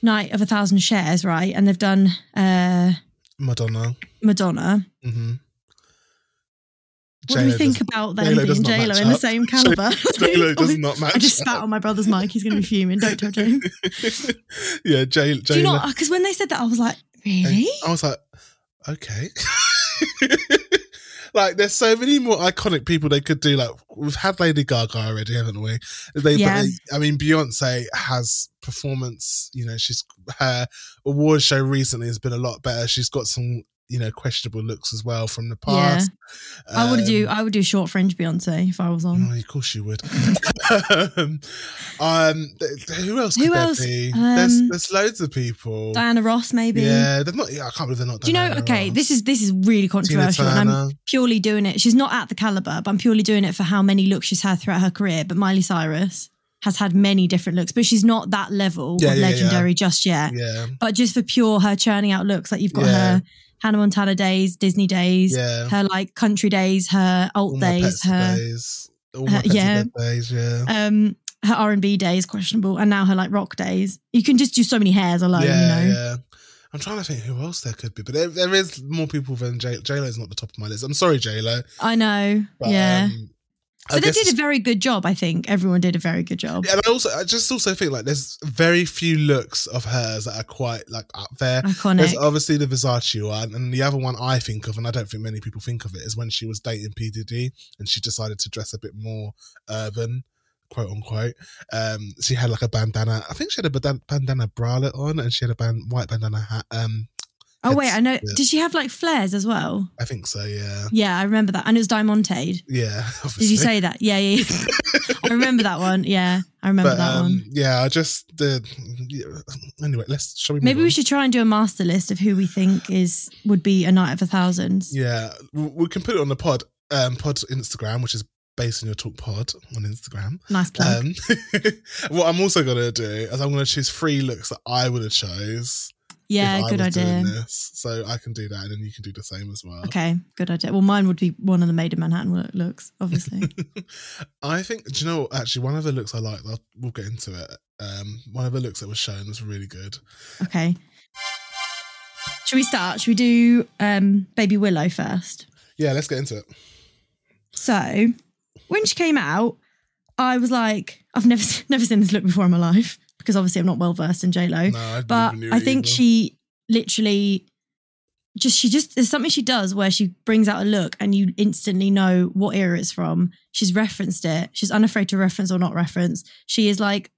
Night of a Thousand Chers, right? And they've done uh Madonna. Madonna. Mm-hmm. What do we think about them J-Lo being J Lo in the same caliber? J-Lo does not match I just spat on my brother's mic. He's going to be fuming. Don't tell James. yeah, J. J- Do you know? Because when they said that, I was like, really? I was like, okay. like, there's so many more iconic people they could do. Like, we've had Lady Gaga already, haven't we? They, Yeah. I mean, Beyonce has performance. You know, she's her award show recently has been a lot better. She's got some, you know, questionable looks as well from the past. Yeah, I would do. Um, I would do short fringe Beyonce if I was on. Oh, of course you would. um, um, who else? Who else? Be? there's Um, there's loads of people. Diana Ross, maybe. Yeah, they're not. Yeah, I can't believe they're not. Do you know? Okay, Ross. this is this is really controversial, and I'm purely doing it. She's not at the caliber, but I'm purely doing it for how many looks she's had throughout her career. But Miley Cyrus has had many different looks, but she's not that level Yeah, of yeah, yeah. legendary just yet. Yeah, But just for pure her churning out looks, like you've got Yeah. her Hannah Montana days, Disney days, yeah. her like country days, her alt All days, her days. Her- yeah. days. Yeah. um her R and B days questionable, and now her like rock days. You can just do so many hairs alone, yeah, you know. yeah. I'm trying to think who else there could be, but there, there is more people than J J Lo's not the top of my list. I'm sorry, J Lo. I know, But, yeah. Um, I they did a very good job. I think everyone did a very good job. and I also I just also think like there's very few looks of hers that are quite like up there. Iconic. There's obviously the Versace one, and the other one I think of, and I don't think many people think of it, is when she was dating P Diddy and she decided to dress a bit more urban, quote unquote. Um, she had like a bandana. I think she had a bandan- bandana bralette on, and she had a band- white bandana hat. Um, oh wait, I know. yeah. Did she have like flares as well? I think so. Yeah, Yeah, I remember that, and it was diamanté. yeah. Obviously. Did you say that? Yeah, yeah. yeah. I remember that one. Yeah, I remember But that um, one. yeah, I just the yeah. anyway. Let's shall we? Maybe we on? should try and do a master list of who we think is would be a night of a thousand. Yeah, we, we can put it on the pod. um, pod Instagram, which is based on your talk pod on Instagram. Nice plug. Um, what I'm also gonna do is I'm gonna choose three looks that I would have chose. Yeah, good idea. So I can do that, and then you can do the same as well. Okay, good idea. Well, mine would be one of the Maid in Manhattan looks, obviously. I think. Do you know? Actually, one of the looks I liked. I'll, we'll get into it. Um, one of the looks that was shown was really good. okay. Should we start? Should we do um, Baby Willow first? Yeah, let's get into it. So, when she came out, I was like, I've never never seen this look before in my life because obviously I'm not well versed in J Lo. But I think either. she literally just she just there's something she does where she brings out a look and you instantly know what era it's from. She's referenced it. She's unafraid to reference or not reference. She is like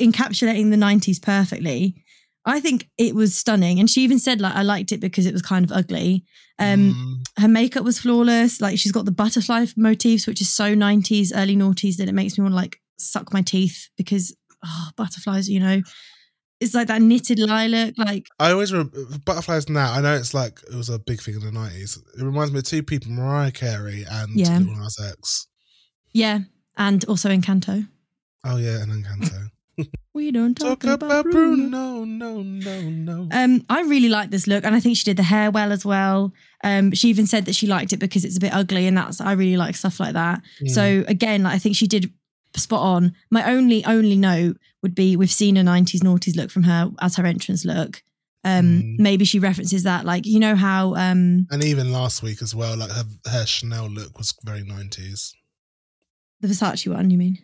encapsulating the 90s perfectly. I think it was stunning. And she even said like I liked it because it was kind of ugly. Um Mm, her makeup was flawless. Like she's got the butterfly motifs, which is so 90s, early noughties that it makes me want to like suck my teeth because oh, butterflies, you know, it's like that knitted lilac. Like, I always remember butterflies. Now I know it's like it was a big thing in the nineties. It reminds me of two people: Mariah Carey and Yeah. Lil Nas X. yeah. And also Encanto. Oh yeah, and Encanto. We don't talk, Talk about, about Bruno. Bruno, no, no, no. Um, I really like this look, and I think she did the hair well as well. Um, she even said that she liked it because it's a bit ugly, and that's I really like stuff like that. Mm. So again, like, I think she did spot on. My only only note would be we've seen a '90s noughties look from her as her entrance look. Um, Mm. maybe she references that, like you know how um and even last week as well, like her, her Chanel look was very nineties. the Versace one. You mean?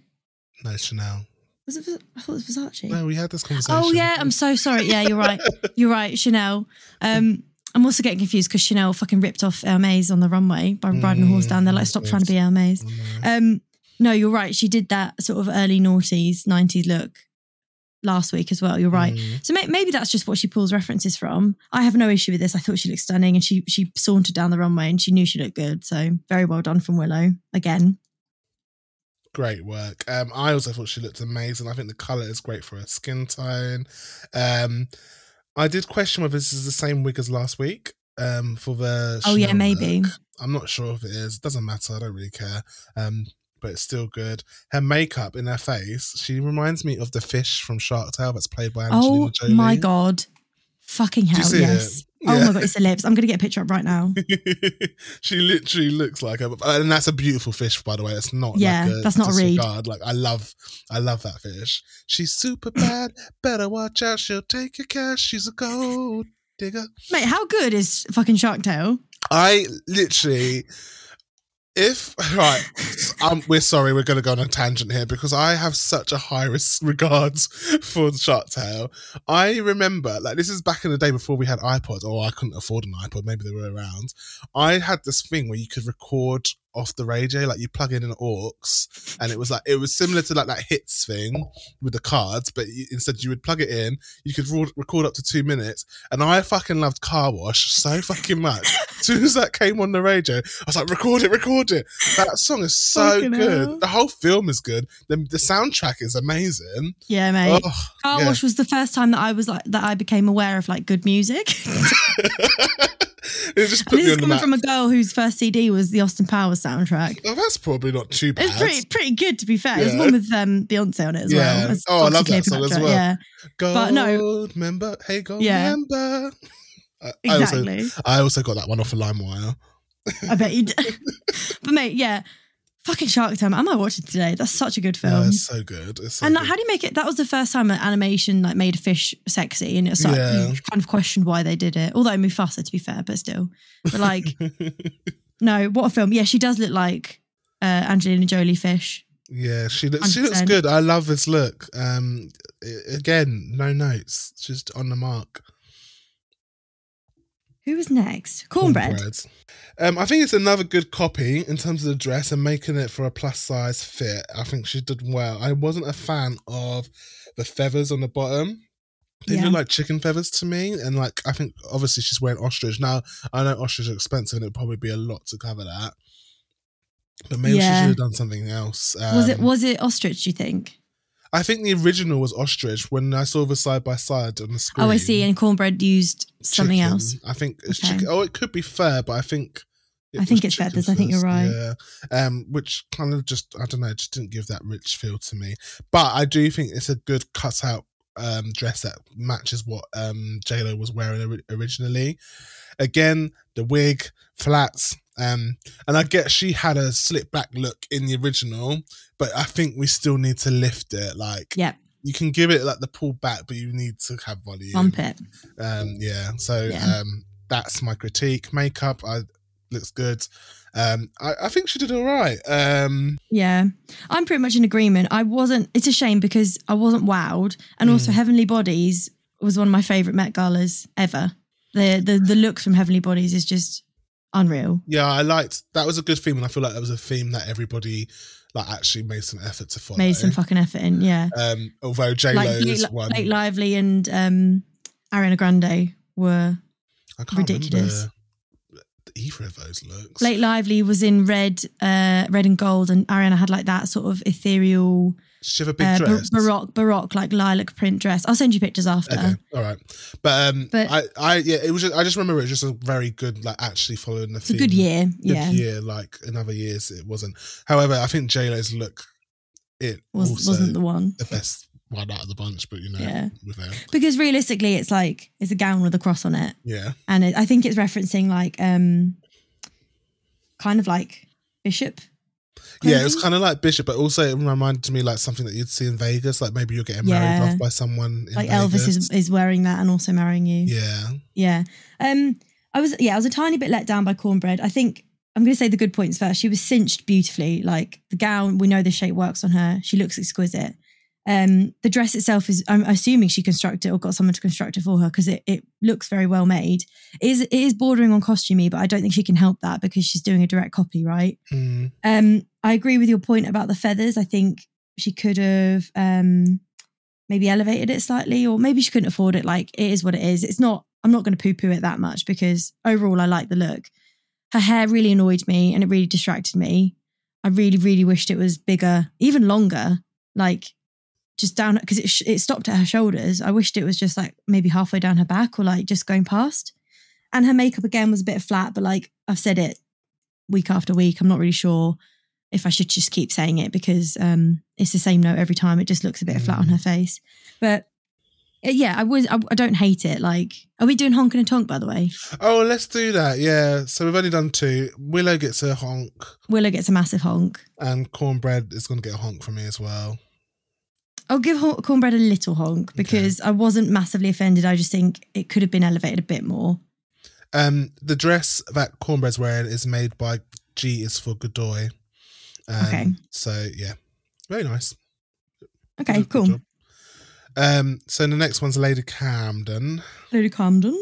No Chanel. Was it? I thought it was Versace. No, we had this conversation. oh yeah, I'm so sorry. Yeah, you're right. You're right, Chanel. Um, I'm also getting confused because Chanel fucking ripped off Hermes on the runway by riding a horse down there. Like, stop trying to be Hermes. Oh. Um, no, you're right. She did that sort of early noughties, 90s look last week as well. You're right. Mm. So may- maybe that's just what she pulls references from. I have no issue with this. I thought she looked stunning and she she sauntered down the runway and she knew she looked good. So very well done from Willow again. Great work. Um, I also thought she looked amazing. I think the color is great for her skin tone. Um, I did question whether this is the same wig as last week. Um, for the Oh, yeah, maybe. look. I'm not sure if it is. Doesn't matter. I don't really care. Um, but it's still good. Her makeup in her face, she reminds me of the fish from Shark Tale that's played by Angelina Oh Jolie. my god. Fucking hell, yes. it? Oh Yeah. my god, it's the lips. I'm gonna get a picture up right now. she literally looks like her, and that's a beautiful fish, by the way. It's not. Yeah, like a that's not a read. disregard. Like I love, I love that fish. She's super bad. Better watch out. She'll take your cash. She's a gold digger. Mate, how good is fucking Shark Tale? I literally, if right, um, we're sorry, we're going to go on a tangent here because I have such a high res- regards for Shark Tale. I remember, like, this is back in the day before we had iPods, or I couldn't afford an iPod. Maybe they were around. I had this thing where you could record off the radio, like you plug in an aux, and it was like it was similar to like that hits thing with the cards, but you, instead you would plug it in. You could ro- record up to two minutes, and I fucking loved Car Wash so fucking much. As soon as that came on the radio, I was like, record it, record it. That song is so Fucking good. hell. The whole film is good. The, the soundtrack is amazing. Yeah, mate. Oh, Car yeah. Wash was the first time that I was like that I became aware of like good music. it just And this is coming from a girl whose first CD was the Austin Powers soundtrack. oh, that's probably not too bad. It's pretty pretty good to be fair. Yeah. one with um, Beyonce on it as Yeah. well. Oh, I love that song as well. Yeah, Gold But no. member. Hey, gold Yeah. member. I, I also, exactly. I also got that one off of LimeWire. I bet you. did. but mate, yeah, fucking Shark Tank. I might watch it today. That's such a good Oh, film. it's so good. It's so and like, good. how do you make it? That was the first time an animation like made a fish sexy, and it's like Yeah. you kind of questioned why they did it. Although Mufasa, to be fair, but still, but like, no, what a film! Yeah, she does look like uh, Angelina Jolie fish. yeah, she looks, she looks good. I love this look. Um, again, no notes, just on the mark. Who was next? Kornbread. Kornbread. Um, I think it's another good copy in terms of the dress and making it for a plus size fit. I think she did well. I wasn't a fan of the feathers on the bottom. They Yeah. look like chicken feathers to me, and like I think obviously she's wearing ostrich. Now I know ostrich are expensive, and it'd probably be a lot to cover that. But maybe she should have done something else. was it Um, was it ostrich? Do you think? I think the original was ostrich. When I saw the side by side on the screen. Oh, I see. And Kornbread used something chicken. else. I think it's Okay. chicken. Oh, it could be fair, but I think I think it's feathers. I think you're right. Yeah, um, which kind of just I don't know, just didn't give that rich feel to me. But I do think it's a good cutout um dress that matches what um J Lo was wearing ori- originally. Again, the wig, flats, um, and I get she had a slick back look in the original, but I think we still need to lift it. Like, Yep. you can give it like the pull back, but you need to have volume. Bump it. Um, yeah. So Yeah. um, that's my critique. Makeup, I looks good. Um, I, I think she did all right. Um, Yeah, I'm pretty much in agreement. I wasn't. It's a shame because I wasn't wowed, and also Mm. Heavenly Bodies was one of my favorite Met Galas ever. The the the look from Heavenly Bodies is just unreal. yeah, I liked that was a good theme, and I feel like that was a theme that everybody like actually made some effort to follow. Made some fucking effort in. Yeah, um, although J like Lo's Blake, one, Blake Lively and um, Ariana Grande were. I can't ridiculous. remember either of those looks. Blake Lively was in red, uh, red and gold, and Ariana had like that sort of ethereal, she have a big uh, bar- dress? baroque, baroque like lilac print dress. I'll send you pictures after. Okay, all right, but um, But- I, I, yeah, it was. Just, I just remember it was just a very good, like actually following the It's a good year. Good yeah, year. Like in other years, it wasn't. However, I think J Lo's look, it was wasn't the one. the best one out of the bunch, but you know, Yeah. because realistically it's like it's a gown with a cross on it. Yeah, and it, i think it's referencing like um kind of like bishop. Yeah, it was kind of like Bishop, but also it reminded me like something that you'd see in Vegas, like maybe you're getting married Yeah. off by someone. In like Vegas. elvis is, is wearing that and also marrying you. Yeah, yeah. Um i was yeah i was a tiny bit let down by kornbread. I think i'm going to say the good points first. She was cinched beautifully like the gown we know the shape works on her. She looks exquisite um the dress itself is i'm assuming she constructed it or got someone to construct it for her because it, it looks very well made it is it is bordering on costumey but i don't think she can help that because she's doing a direct copy right Mm, um, I agree with your point about the feathers. I think she could have um, maybe elevated it slightly, or maybe she couldn't afford it. Like it is what it is. It's not. I'm not going to poo-poo it that much because overall, I like the look. Her hair really annoyed me and it really distracted me. I really, really wished it was bigger, even longer. Like just down because it sh- it stopped at her shoulders. I wished it was just like maybe halfway down her back or like just going past. And her makeup again was a bit flat, but like I've said it week after week. I'm not really sure if I should just keep saying it because um, it's the same note every time. It just looks a bit flat on Mm. her face. But uh, yeah, I was. I, I don't hate it. Like, are we doing honk and a tonk? By the way, Oh, let's do that. Yeah. So we've only done two. Willow gets a honk, Willow gets a massive honk. and Kornbread is going to get a honk from me as well. I'll give kornbread a little honk because I wasn't massively offended. I just think it could have been elevated a bit more. Um, the dress that Kornbread's wearing is made by G is for Godoy. Um, Okay. So yeah, very nice. Okay, Good- good cool. job. Um, so the next one's Lady Camden. Lady Camden.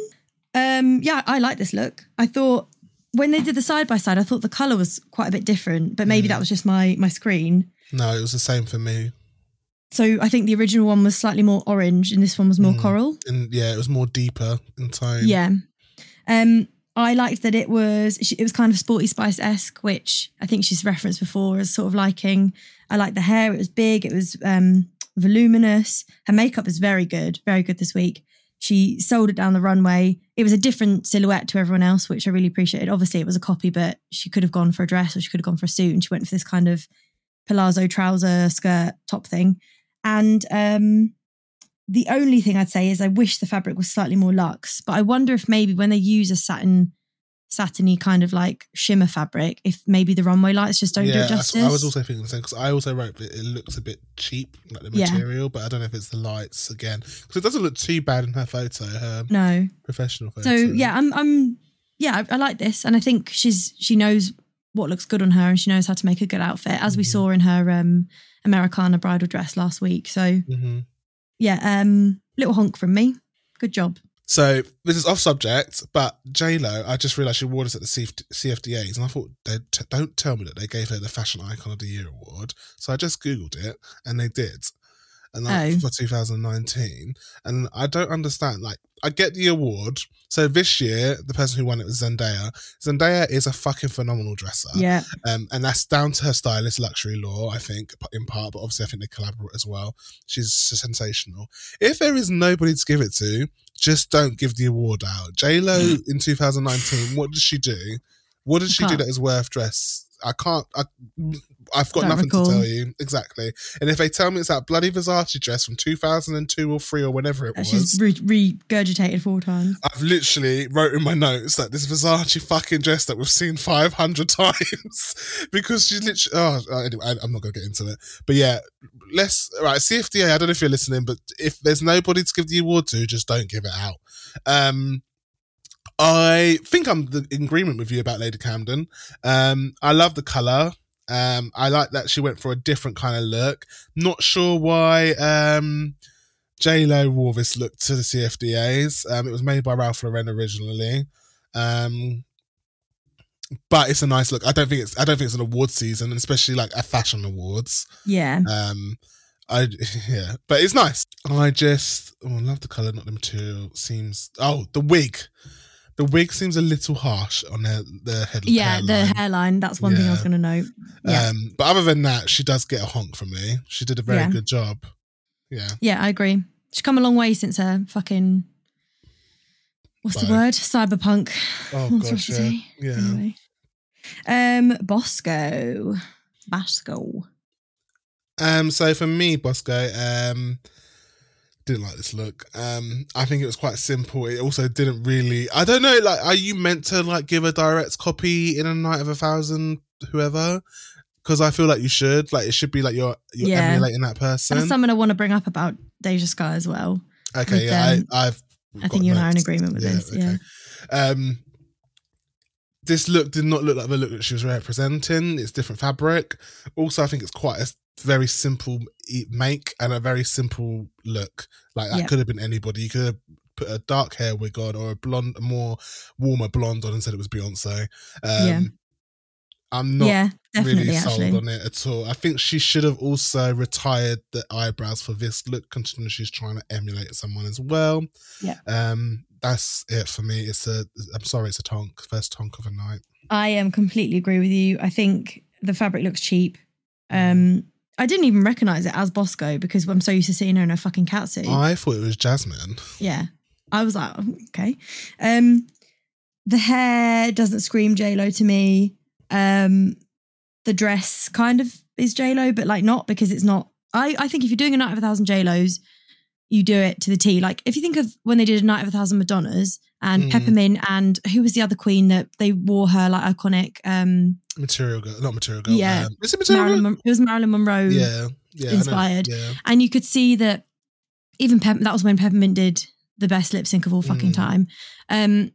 Um, yeah, I like this look. I thought when they did the side by side, I thought the color was quite a bit different, but maybe Mm. that was just my my screen. No, it was the same for me. So I think the original one was slightly more orange, and this one was more Mm. coral. And yeah, it was more deeper in tone. Yeah. Um, I liked that it was it was kind of sporty spice esque, which I think she's referenced before as sort of liking. I liked the hair; it was big, it was um, voluminous. Her makeup is very good, very good this week. She sold it down the runway. It was a different silhouette to everyone else, which I really appreciated. Obviously, it was a copy, but she could have gone for a dress or she could have gone for a suit, and she went for this kind of palazzo trouser skirt top thing. And um, the only thing I'd say is I wish the fabric was slightly more luxe, but I wonder if maybe when they use a satin, satiny kind of like shimmer fabric, if maybe the runway lights just don't do yeah, it justice. I was also thinking the same because I also wrote that it looks a bit cheap, like the Yeah. material, but I don't know if it's the lights again because it doesn't look too bad in her photo, her no. professional photo. So yeah, I'm I'm yeah, I, I like this, and I think she's she knows what looks good on her, and she knows how to make a good outfit, as we Mhm. saw in her um Americana bridal dress last week. So hmm yeah, um, little honk from me. Good job. So this is off subject, but J Lo, I just realised she wore this at the CF- CFDAs, and I thought, they t- don't tell me that they gave her the Fashion Icon of the Year award. So I just googled it, and they did, and Oh. for 2019. And I don't understand. Like, I get the award. So this year, the person who won it was Zendaya. Zendaya is a fucking phenomenal dresser. Yeah, Um, and that's down to her stylist, Luxury Law, I think, in part, but obviously I think they collaborate as well. She's sensational. If there is nobody to give it to, just don't give the award out. J Lo in 2019, what did she do? What did she do that is worth dress? I can't. I, I've got Don't nothing recall. to tell you exactly. And if they tell me it's that bloody Versace dress from 2002 or three or whenever it that was, she's re- regurgitated four times. I've literally wrote in my notes that this Versace fucking dress that we've seen 500 times because she's literally. Oh, uh, anyway, I, I'm not going to get into it. But yeah, let's. Right, CFDA, I don't know if you're listening, but if there's nobody to give the award to, just don't give it out. Um, I think I'm the, in agreement with you about Lady Camden. Um, I love the color. Um, I like that she went for a different kind of look. Not sure why um, J Lo wore this look to the CFDAs. Um, it was made by Ralph Lauren originally. Um, but it's a nice look. I don't think it's I don't think it's an award season, especially like a fashion awards. Yeah. Um, I yeah, but it's nice. I just oh, I love the color, not the material. Seems oh the wig, the wig seems a little harsh on the the head. Yeah, the hairline. hairline. That's one thing I was going to note. Yeah. Um, but other than that, she does get a honk from me. She did a very Yeah. good job. Yeah, Yeah, I agree. She's come a long way since her fucking what's the word? Cyberpunk. Oh What's gosh, yeah, yeah. Anyway. Um, Bosco. Bosco. Um, so for me, Bosco, um, didn't like this look. Um, I think it was quite simple. It also didn't really. I don't know. Like, are you meant to like give a direct copy in a night of a thousand, whoever? Because I feel like you should. Like, it should be like you're you're Yeah. emulating that person. That's something I want to bring up about Deja Skye as well. okay, yeah, I, I've. I think you and I are in agreement with this. Yeah. Um, this look did not look like the look that she was representing. It's different fabric. Also, I think it's quite a very simple make and a very simple look. Like that Yeah. could have been anybody. You could have put a dark hair wig on or a blonde, a more warmer blonde on and said it was Beyonce. Um, Yeah. I'm not yeah, really sold actually, on it at all. I think she should have also retired the eyebrows for this look, considering she's trying to emulate someone as well. Yeah. Um, that's it for me. It's a. I'm sorry, it's a tonk. First tonk of the night. I um completely agree with you. I think the fabric looks cheap. Um, I didn't even recognize it as Bosco because I'm so used to seeing her in a fucking catsuit. I thought it was Jasmine. Yeah. I was like, "Oh, okay. Um, the hair doesn't scream J Lo to me. Um, the dress kind of is J Lo, but like not because it's not. I I think if you're doing a night of a thousand J Los, you do it to the T. Like if you think of when they did a night of a thousand Madonnas and Mm. Peppermint and who was the other queen that they wore her like iconic um Material girl, not material girl. Yeah. Um, is it material Marilyn? Mon- it was Marilyn Monroe Yeah, yeah. Inspired. Yeah, and you could see that even Pep- that was when Peppermint did the best lip sync of all fucking Mm. time. Um,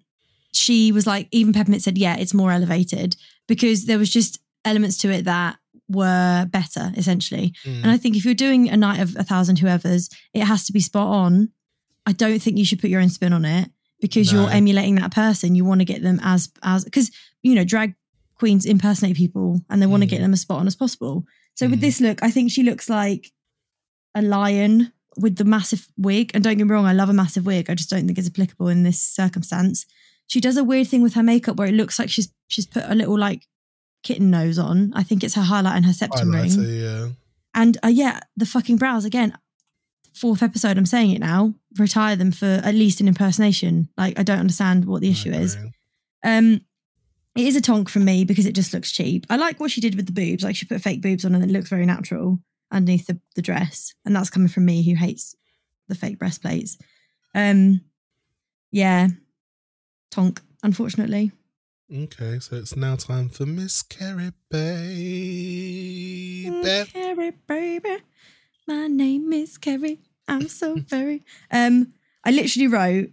she was like, even Peppermint said, yeah, it's more elevated because there was just elements to it that were better, essentially. Mm. And I think if you're doing a night of a thousand whoever's, it has to be spot on. I don't think you should put your own spin on it because No. you're emulating that person. You want to get them as as because you know drag queens impersonate people and they want to Mm. get them as spot on as possible. So with Mm. this look, I think she looks like a lion with the massive wig. And don't get me wrong, I love a massive wig. I just don't think it's applicable in this circumstance. She does a weird thing with her makeup where it looks like she's she's put a little like kitten nose on. I think it's her highlight and her septum ring. Yeah. And uh, yeah, the fucking brows again. Fourth episode, I'm saying it now. Retire them for at least an impersonation. Like I don't understand what the issue is. Um, it is a tonk from me because it just looks cheap. I like what she did with the boobs. Like she put fake boobs on and it looks very natural underneath the, the dress, and that's coming from me who hates the fake breastplates. Um, yeah, tonk. Unfortunately, Okay, so it's now time for Miss Kerri Baby. Mm, Kerri, baby. My name is Kerri. I'm so very. Um, I literally wrote,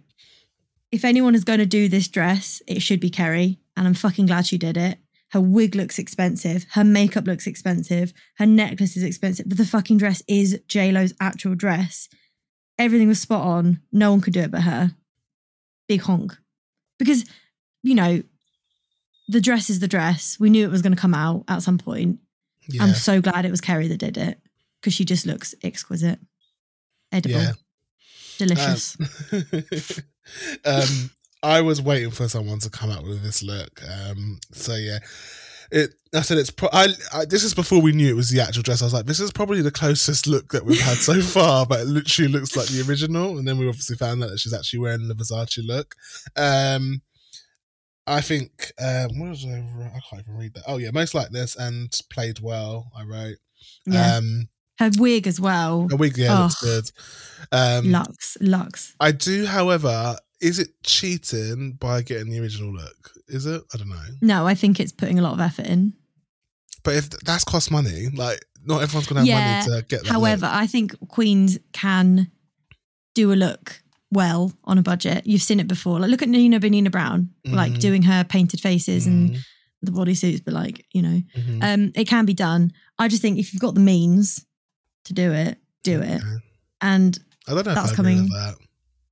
if anyone is going to do this dress, it should be Kerri, and I'm fucking glad she did it. Her wig looks expensive. Her makeup looks expensive. Her necklace is expensive, but the fucking dress is J Lo's actual dress. Everything was spot on. No one could do it but her. Big honk, because you know the dress is the dress. We knew it was going to come out at some point. Yeah. I'm so glad it was Kerri that did it because she just looks exquisite, edible, Yeah. delicious. Um, um, I was waiting for someone to come out with this look. Um, so yeah, it. I said it's. Pro- I, I. This is before we knew it was the actual dress. I was like, this is probably the closest look that we've had so far, but it literally looks like the original. And then we obviously found out that she's actually wearing the Versace look. Um, I think um, what was I? I can't even read that. Oh yeah, most like this and played well. I wrote. Yeah. Um, Her wig as well. a wig, yeah, looks Oh. good. Um, Lux, Lux. I do, however, is it cheating by getting the original look? Is it? I don't know. No, I think it's putting a lot of effort in. But if that's cost money, like not everyone's gonna have Yeah, money to get that. However, look. I think queens can do a look well on a budget. You've seen it before. Like look at Nina Bo'nina Brown, like Mhm. doing her painted faces and Mhm, the bodysuits, but like, you know, mhm. um, it can be done. I just think if you've got the means to do it, do it. And I don't know that's if I agree with coming- that.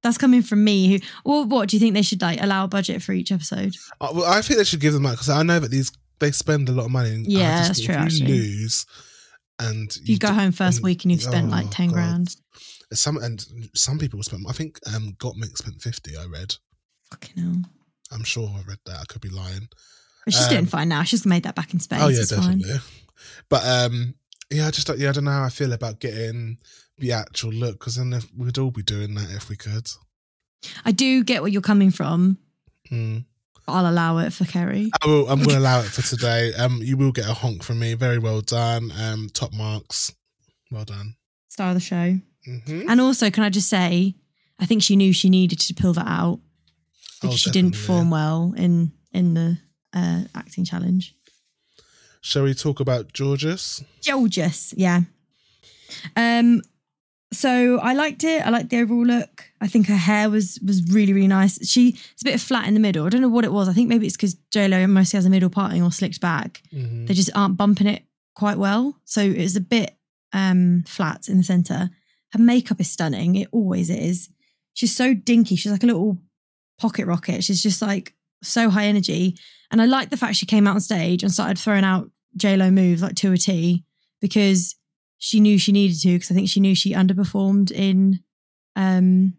that's coming from me who well, what do you think they should like allow a budget for each episode? Uh, well, I think they should give them that because I know that these they spend a lot of money. and Yeah, that's true, If you actually. lose, and If you go d- home first and- week and you've spent oh, like 10 God. grand. Some and some people spent. I think um, Gottmik spent fifty. I read. Fucking hell. I'm sure I read that. I could be lying. But she's Um, doing fine now. She's made that back in space. oh yeah, it's fine. definitely. But um, yeah, I just yeah, I don't know how I feel about getting the actual look because then if, we'd all be doing that if we could. I do get where you're coming from. Mm. I'll allow it for Kerri. I will, I'm going to allow it for today. Um, you will get a honk from me. Very well done. Um, top marks. Well done. Star of the show. Mm-hmm. And also, can I just say, I think she knew she needed to pull that out because Oh, she didn't perform well in in the uh, acting challenge. Shall we talk about Jorgeous? Jorgeous, yeah. Um, so I liked it. I liked the overall look. I think her hair was was really really nice. She it's a bit flat in the middle. I don't know what it was. I think maybe it's because J Lo mostly has a middle parting or slicked back. Mm-hmm. They just aren't bumping it quite well, so it's a bit um flat in the center. Her makeup is stunning. It always is. She's so dinky. She's like a little pocket rocket. She's just like so high energy. And I like the fact she came out on stage and started throwing out J-Lo moves like to a T because she knew she needed to because I think she knew she underperformed in um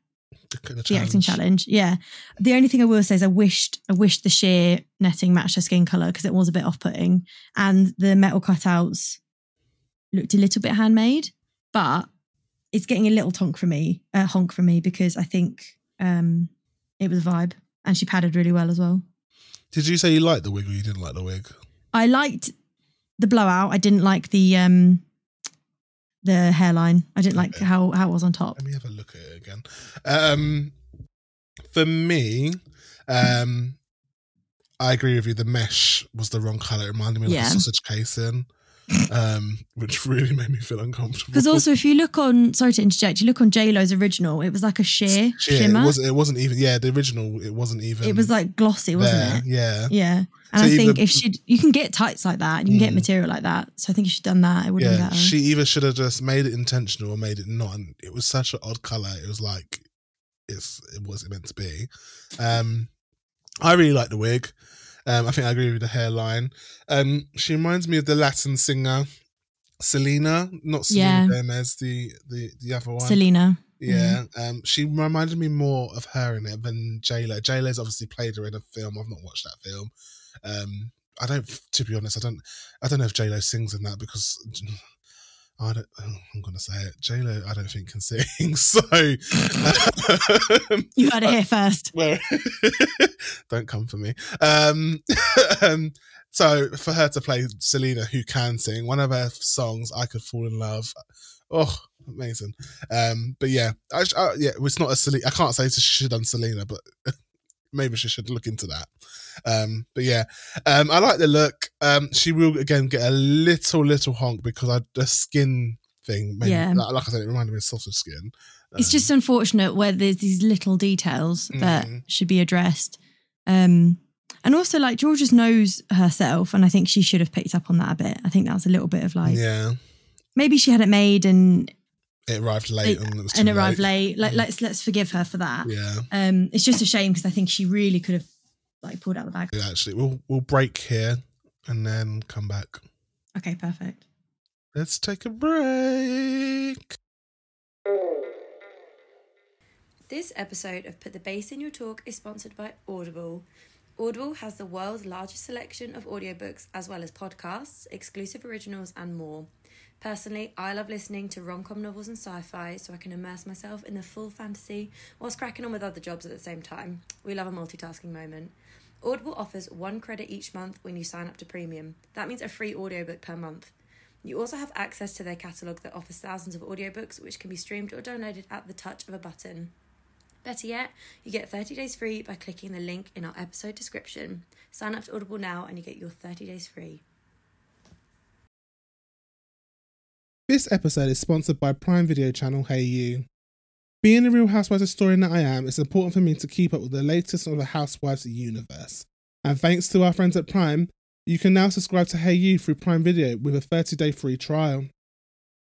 the acting challenge. Yeah. The only thing I will say is I wished I wished the sheer netting matched her skin color because it was a bit off-putting and the metal cutouts looked a little bit handmade, but it's getting a little tonk for me, uh, honk for me because I think um it was a vibe and she padded really well as well. Did you say you liked the wig or you didn't like the wig? I liked the blowout. I didn't like the um the hairline. I didn't like how how it was on top. Let me have a look at it again. Um, for me, um, I agree with you. The mesh was the wrong color. It reminded me of Yeah. like a sausage casing, um, which really made me feel uncomfortable. Because also, if you look on, sorry to interject, you look on J Lo's original, it was like a sheer Yeah, shimmer. it wasn't. It wasn't even. Yeah, the original. It wasn't even. It was like glossy, wasn't there. it? Yeah, Yeah. And So I think either- if she'd, you can get tights like that, and you can get Mm. material like that. So I think if she'd done that, it would have been better. She either should have just made it intentional or made it not. And it was such an odd color. It was like it's it wasn't meant to be. Um, I really like the wig. Um, I think I agree with the hairline. Um, she reminds me of the Latin singer Selena, not Selena Yeah. Gomez, the the the other one. Selena. Yeah, um, she reminded me more of her in it than J Lo. J Lo's obviously played her in a film. I've not watched that film. Um, I don't, to be honest, I don't, I don't know if J Lo sings in that because I don't. oh, I'm gonna say it. J Lo, I don't think can sing. So, um, You heard it here first. well, don't come for me. Um, um, so for her to play Selena, who can sing, one of her songs, "I Could Fall in Love." Oh, amazing. Um, but yeah, I, I, yeah, it's not a Selena. I can't say she should have done Selena, but maybe she should look into that. Um, but yeah, um, I like the look. Um, she will again get a little, little honk because I the skin thing. Made, Yeah. like, like I said, it reminded me of sausage skin. It's Um, just unfortunate where there's these little details that Mhm. should be addressed. Um, and also, like George just knows herself, and I think she should have picked up on that a bit. I think that was a little bit of like yeah, maybe she had it made and it arrived late It- and it was and arrived late. late. Like let's let's forgive her for that. Yeah. Um, it's just a shame because I think she really could have like pulled out the bag. Yeah, actually, we'll we'll break here and then come back. Okay, perfect. Let's take a break. This episode of Put the Bass in Your Talk is sponsored by Audible. Audible has the world's largest selection of audiobooks as well as podcasts, exclusive originals, and more. Personally, I love listening to rom com novels and sci fi so I can immerse myself in the full fantasy whilst cracking on with other jobs at the same time. We love a multitasking moment. Audible offers one credit each month when you sign up to premium. That means a free audiobook per month. You also have access to their catalogue that offers thousands of audiobooks which can be streamed or downloaded at the touch of a button. Better yet, you get 30 days free by clicking the link in our episode description. Sign up to Audible now and you get your 30 days free. This episode is sponsored by Prime Video channel Hayu. Being a Real Housewives historian that I am, it's important for me to keep up with the latest of the Housewives universe. And thanks to our friends at Prime, you can now subscribe to Hayu through Prime Video with a 30 day free trial.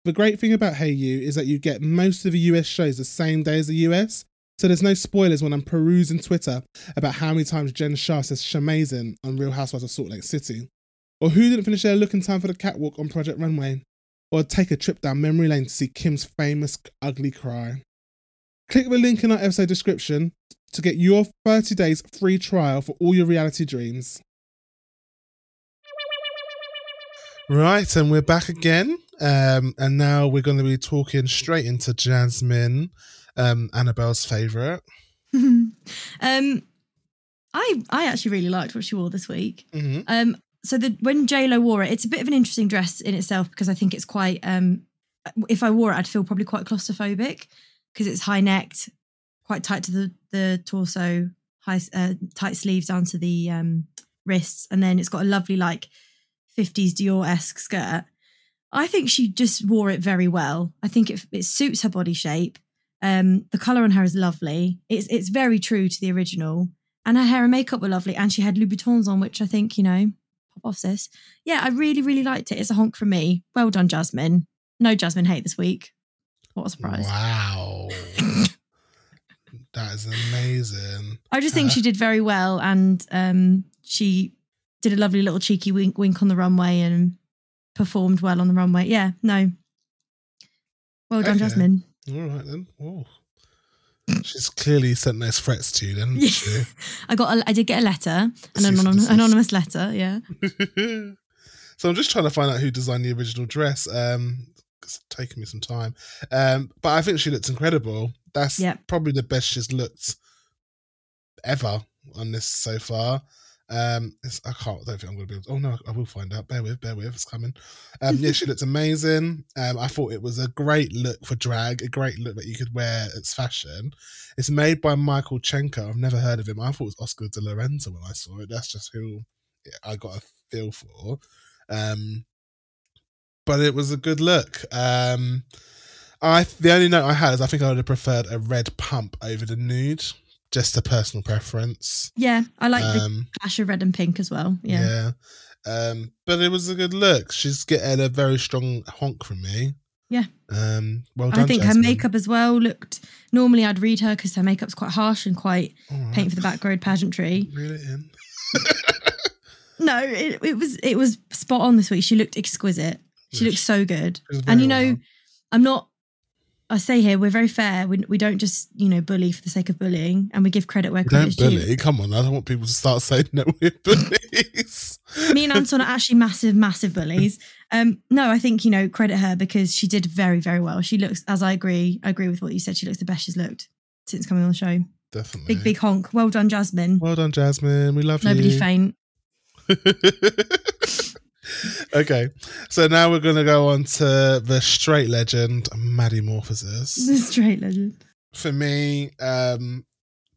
The great thing about Hayu is that you get most of the US shows the same day as the US, so there's no spoilers when I'm perusing Twitter about how many times Jen Shah says Shamazin on Real Housewives of Salt Lake City, or who didn't finish their look in time for the catwalk on Project Runway, or take a trip down memory lane to see Kim's famous ugly cry. Click the link in our episode description to get your 30 days free trial for all your reality dreams. Right, and we're back again. Um, and now we're going to be talking straight into Jasmine, um, Annabelle's favourite. um, I I actually really liked what she wore this week. Mm-hmm. Um, so the when J Lo wore it, it's a bit of an interesting dress in itself because I think it's quite. Um, if I wore it, I'd feel probably quite claustrophobic because it's high necked, quite tight to the the torso, high uh, tight sleeves down to the um, wrists, and then it's got a lovely like 50s Dior esque skirt. I think she just wore it very well. I think it, it suits her body shape. Um, the color on her is lovely. It's it's very true to the original, and her hair and makeup were lovely. And she had Louboutins on, which I think you know, pop off sis. Yeah, I really really liked it. It's a honk from me. Well done, Jasmine. No Jasmine hate this week. What a surprise! Wow. that is amazing. I just think Uh, she did very well, and um, she did a lovely little cheeky wink wink on the runway and performed well on the runway. Yeah, no. Well done, Okay. Jasmine. All right then. Oh. She's clearly sent those threats to you, then, Yeah. didn't I got. A, I did get a letter, an anonymous, anonymous letter. Yeah. so I'm just trying to find out who designed the original dress. Um, it's taken me some time. Um, but I think she looks incredible. That's Yep. probably the best she's looked ever on this so far. Um, I can't. I don't think I'm going to be able. To, oh no, I will find out. Bear with, bear with. It's coming. Um, yeah, she looked amazing. Um, I thought it was a great look for drag, a great look that you could wear as fashion. It's made by Michael Chenka. I've never heard of him. I thought it was Oscar de la Renta when I saw it. That's just who I got a feel for. Um, but it was a good look. Um, I the only note I had is I think I would have preferred a red pump over the nude. Just a personal preference. Yeah, I like the Um, clash of red and pink as well. Yeah. yeah. Um, but it was a good look. She's getting a very strong honk from me. Yeah. Um, well done. I think Jasmine. her makeup as well looked. Normally, I'd read her because her makeup's quite harsh and quite right. paint for the back road pageantry. Reel it in. No, it, it was it was spot on this week. She looked exquisite. She looked so good. And you know, well. I'm not. I say here we're very fair. We, we don't just you know bully for the sake of bullying, and we give credit where credit don't is due. bully. Come on, I don't want people to start saying that we're bullies. Me and Anton are actually massive, massive bullies. Um, no, I think you know credit her because she did very, very well. She looks, as I agree, I agree with what you said. She looks the best she's looked since coming on the show. Definitely. Big, big honk. Well done, Jasmine. Well done, Jasmine. We love Nobody you. faint. okay, so now we're going to go on to the straight legend, Maddy Morphosis. The straight legend. For me, um,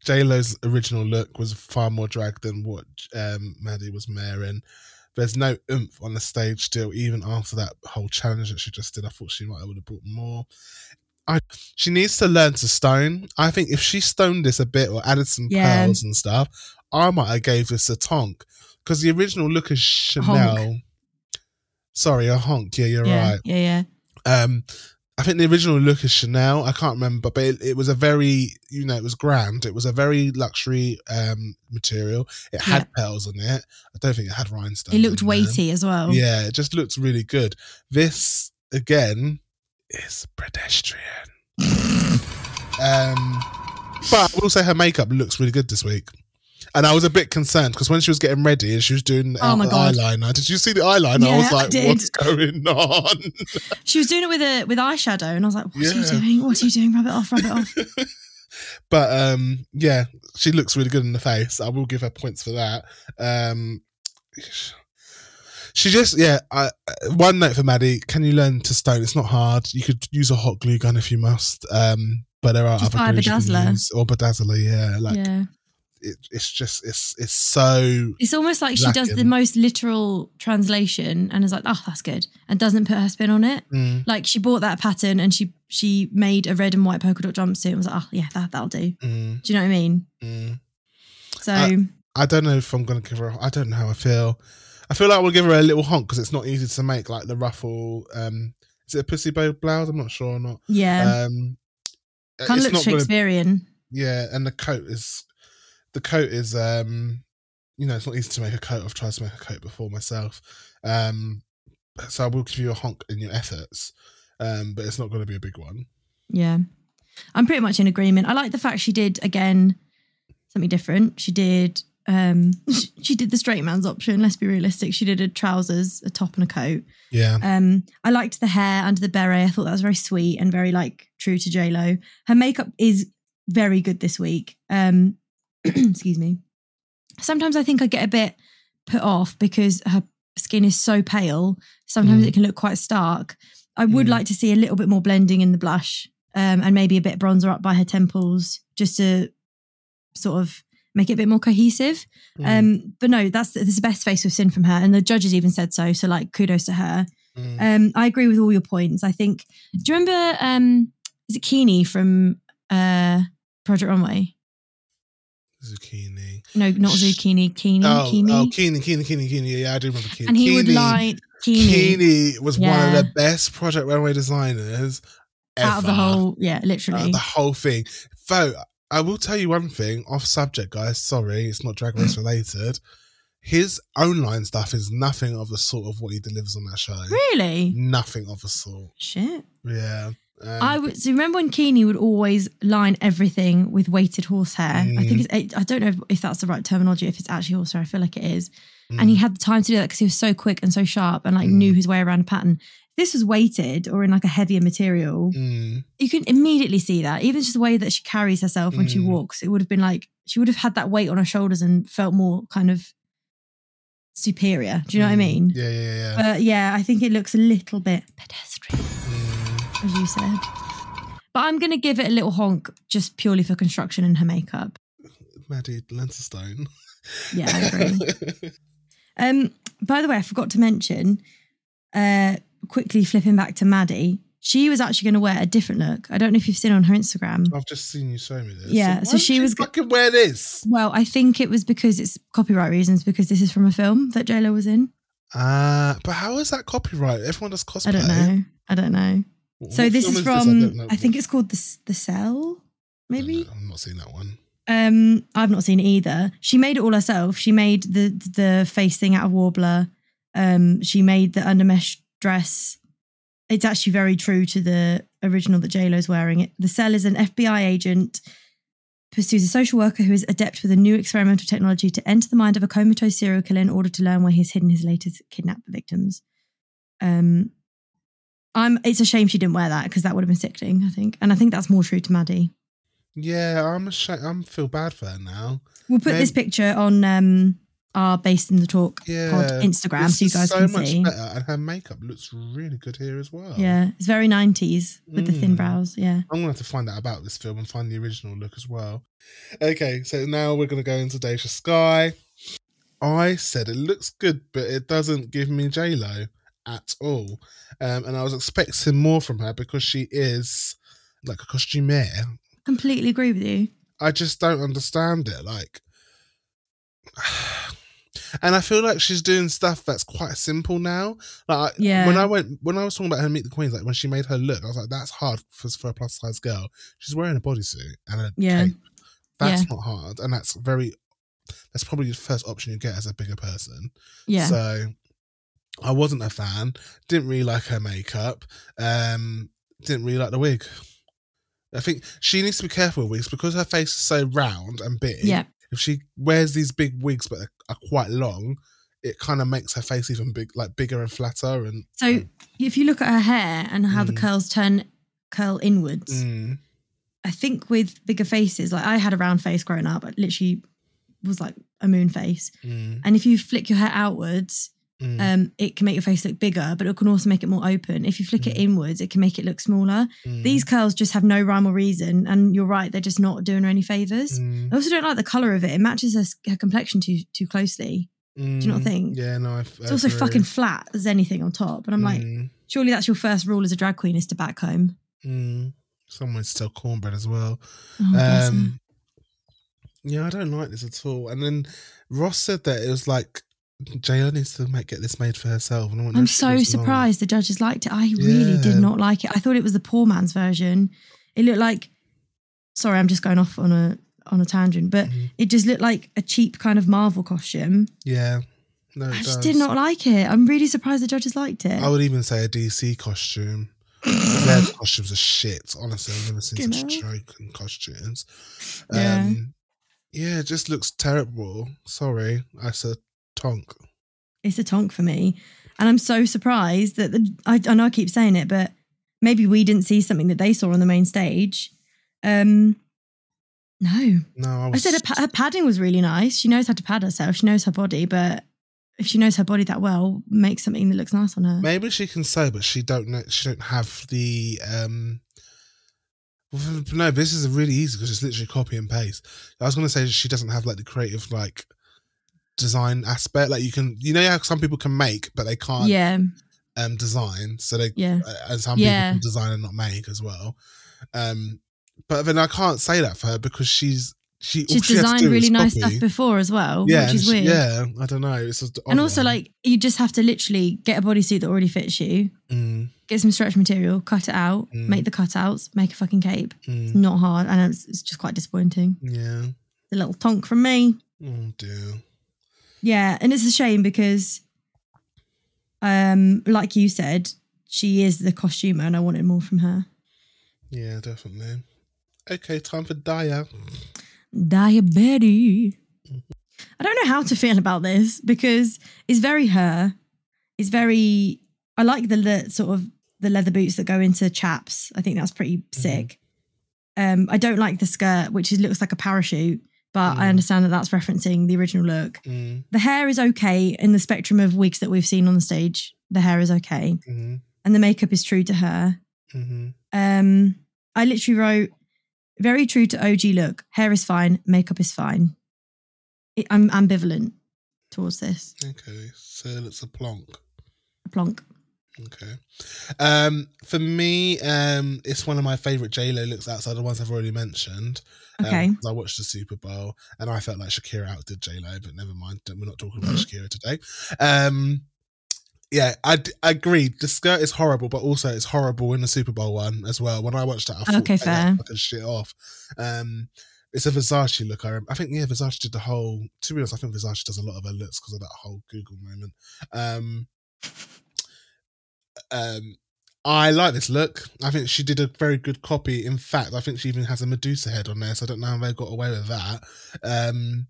J Lo's original look was far more drag than what um, Maddy was wearing. There's no oomph on the stage still, even after that whole challenge that she just did. I thought she might have would have brought more. I she needs to learn to stone. I think if she stoned this a bit or added some Yeah. pearls and stuff, I might have gave this a tonk because the original look is Chanel. Sorry, a honk. Yeah, you're yeah, right. yeah, yeah. Um, I think the original look is Chanel. I can't remember, but it, it was a very, you know, it was grand. It was a very luxury um material. It had pearls on it. I don't think it had rhinestones. It looked in there. weighty as well. Yeah, it just looks really good. This again is pedestrian. um, but I will say her makeup looks really good this week. And I was a bit concerned because when she was getting ready and she was doing Oh my the God. eyeliner, did you see the eyeliner? I Yeah, was I like, did. what's going on? She was doing it with a with eyeshadow, and I was like, "What are you doing? What are you doing? Rub it off, rub it off." but um, yeah, she looks really good in the face. I will give her points for that. Um, she just yeah. I, one note for Maddy: Can you learn to stone? It's not hard. You could use a hot glue gun if you must. Um, but there are Just other buy a glues you can bedazzler. use. or bedazzler. Yeah, like yeah. It, it's just it's it's so It's almost like she does the most literal translation and is like, oh, that's good, and doesn't put her spin on it. mm, Like she bought that pattern and she she made a red and white polka dot jumpsuit and was like, oh yeah, that that'll do. mm, Do you know what I mean? mm. So Uh, I don't know if I'm gonna give her. I don't know how I feel. I feel like we'll give her a little honk because it's not easy to make like the ruffle. Um, is it a pussy bow blouse? I'm not sure or not. yeah, Um, kind of looks not gonna- Shakespearean. yeah, and the coat is the coat is um, you know, it's not easy to make a coat. I've tried to make a coat before myself. Um, so I will give you a honk in your efforts. Um, but it's not going to be a big one. Yeah. I'm pretty much in agreement. I like the fact she did again something different. She did um she did the straight man's option, let's be realistic. She did a trousers, a top and a coat. Yeah. Um I liked the hair under the beret. I thought that was very sweet and very like true to J Lo. Her makeup is very good this week. Um excuse me. Sometimes I think I get a bit put off because her skin is so pale. Sometimes Mm. it can look quite stark. I would Mm. like to see a little bit more blending in the blush um, and maybe a bit bronzer up by her temples just to sort of make it a bit more cohesive. Mm, Um, but no, that's this is the best face we've seen from her, and the judges even said so. So like, kudos to her. mm. Um, I agree with all your points. I think. Do you remember? Um, is it Kini from uh, Project Runway? Zucchini. No, not Zucchini. Kini. Oh, Kini. oh, Kini, Kini, Kini, Kini. Yeah, I do remember Kini. and he would. Kini Kini was one of the best Project Runway designers ever. out of the whole. Yeah, Out literally. of the whole thing. Though I will tell you one thing off subject, guys. Sorry, it's not Drag Race related. His own line stuff is nothing of the sort of what he delivers on that show. really? Nothing of the sort. Shit. Yeah. Um, I would so remember when Kini would always line everything with weighted horsehair. I Mm. think it's, I I don't know if that's the right terminology. If it's actually horsehair, I feel like it is. mm, And he had the time to do that because he was so quick and so sharp and like Mm. knew his way around a pattern. If this was weighted or in like a heavier material, mm, you can immediately see that. Even just the way that she carries herself when she Mm. walks, it would have been like she would have had that weight on her shoulders and felt more kind of superior. Do you know what I mm. mean? Yeah, yeah, yeah. But yeah, I think it looks a little bit pedestrian Mm. As you said. But I'm going to give it a little honk just purely for construction and her makeup. Maddy Lensterstone. Yeah, I agree. um, by the way, I forgot to mention, uh, quickly flipping back to Maddy, she was actually going to wear a different look. I don't know if you've seen on her Instagram. I've just seen you show me this. Yeah, why so she was fucking wear this. Well, I think it was because it's copyright reasons, because this is from a film that JLo was in. Ah, but how is that copyright? Everyone does cosplay. I don't know. I don't know. What So this is from, don't know. I, think it's called The, the Cell, I maybe? I'm not seeing that one. Um, I've not seen it either. She made it all herself. She made the the face thing out of Worbla. Um, she made the undermesh dress. It's actually very true to the original that J Lo's wearing. It. The cell is an FBI agent pursues a social worker who is adept with a new experimental technology to enter the mind of a comatose serial killer in order to learn where he's hidden his latest kidnapped victims. Um, I'm. It's a shame she didn't wear that because that would have been sickening. I think, and I think that's more true to Maddy. Yeah, I'm ashamed. I'm feel bad for her now. We'll put this picture on um our Based in the Talk Yeah, pod Instagram so you guys so can much see. better, and her makeup looks really good here as well. Yeah, it's very 90s with the thin Mm. brows. Yeah. I'm gonna have to find out about this film and find the original look as well. Okay, so now we're gonna go into Deja Skye. I said it looks good, but it doesn't give me J Lo at all. Um, and I was expecting more from her because she is like a costumier. Completely agree with you. I just don't understand it. Like, and I feel like she's doing stuff that's quite simple now. Like, Yeah. when I went, when I was talking about her Meet the Queens, like when she made her look, I was like, that's hard for, for a plus size girl. She's wearing a bodysuit and a Yeah. cape. That's Yeah. not hard, and that's very. That's probably the first option you get as a bigger person. Yeah. So I wasn't a fan. Didn't really like her makeup. Um, didn't really like the wig. I think she needs to be careful with wigs because her face is so round and big. yeah. If she wears these big wigs but are, quite long, it kind of makes her face even big, like bigger and flatter. And So if you look at her hair and how the Mm. curls turn curl inwards, Mm, I think with bigger faces, like I had a round face growing up, I literally was like a moon face. Mm, And if you flick your hair outwards, mm, um, it can make your face look bigger, but it can also make it more open. If you flick it Mm. inwards, it can make it look smaller. mm, These curls just have no rhyme or reason, and you're right, they're just not doing her any favors. mm, I also don't like the color of it; it matches her, her complexion too too closely. Do you not mm. think? Yeah, no, I, f- It's also fucking flat as anything on top, and I'm like, Mm, surely that's your first rule as a drag queen is to back home. mm. Someone still cornbread as well. Oh. Um, yeah, I don't like this at all. And then Ross said that it was like Needs to make get this made for herself. And I I'm so was wrong." surprised the judges liked it. I really Yeah. did not like it. I thought it was the poor man's version. It looked like sorry, I'm just going off on a on a tangent, but Mhm. it just looked like a cheap kind of Marvel costume. Yeah, no, I just does. did not like it. I'm really surprised the judges liked it. I would even say a DC costume. Their costumes are shit. Honestly, I've never seen such joking costumes. Yeah. Um, yeah, it just looks terrible. Sorry, I said tonk. it's a tonk for me. And I'm so surprised that the I, I know I keep saying it, but maybe we didn't see something that they saw on the main stage. Um no. No, I I said her, pa- her padding was really nice. She knows how to pad herself. She knows her body, but if she knows her body that well, make something that looks nice on her. Maybe she can sew, but she don't know. She don't have the. um No, this is really easy because it's literally copy and paste. I was going to say she doesn't have like the creative like design aspect. Like you can, you know, how some people can make, but they can't Yeah, um design. So they yeah. uh, and some Yeah. people can design and not make as well. Um, but then I can't say that for her because she's she. She's she designed really nice copy. stuff before as well, Yeah, which is she- weird. yeah. I don't know. It's just And also, like, you just have to literally get a bodysuit that already fits you, mm, get some stretch material, cut it out, Mm. make the cutouts, make a fucking cape. mm, Not hard. and it's, it's just quite disappointing. yeah. A little tonk from me. Oh dear. Yeah, and it's a shame because, um, like you said, she is the costumer, and I wanted more from her. Yeah, definitely. Okay, time for Daya. Diabetes. I don't know how to feel about this because it's very her. It's very. I like the le- sort of the leather boots that go into chaps. I think that's pretty sick. Um, I don't like the skirt, which is, looks like a parachute, but I Mm. understand that that's referencing the original look. Mm, The hair is okay in the spectrum of wigs that we've seen on the stage. The hair is okay, hmm and the makeup is true to her. hmm Um, I literally wrote very true to OG look. Hair is fine, makeup is fine. It- I'm ambivalent towards this. Okay, so it's a plonk. A plonk. Okay. Um, for me, um, it's one of my favorite J Lo looks outside the ones I've already mentioned. Um, Okay. I watched the Super Bowl and I felt like Shakira outdid J Lo, but never mind. We're not talking about Shakira today. Um, yeah, I, d- I agree. The skirt is horrible, but also it's horrible in the Super Bowl one as well. When I watched that, I thought Okay, fair. fucking shit off. Um, it's a Versace look. I, I think yeah, Versace did the whole. To be honest, I think Versace does a lot of her looks because of that whole Google moment. Um, um, I like this look. I think she did a very good copy. In fact, I think she even has a Medusa head on there, so I don't know how they got away with that. Um,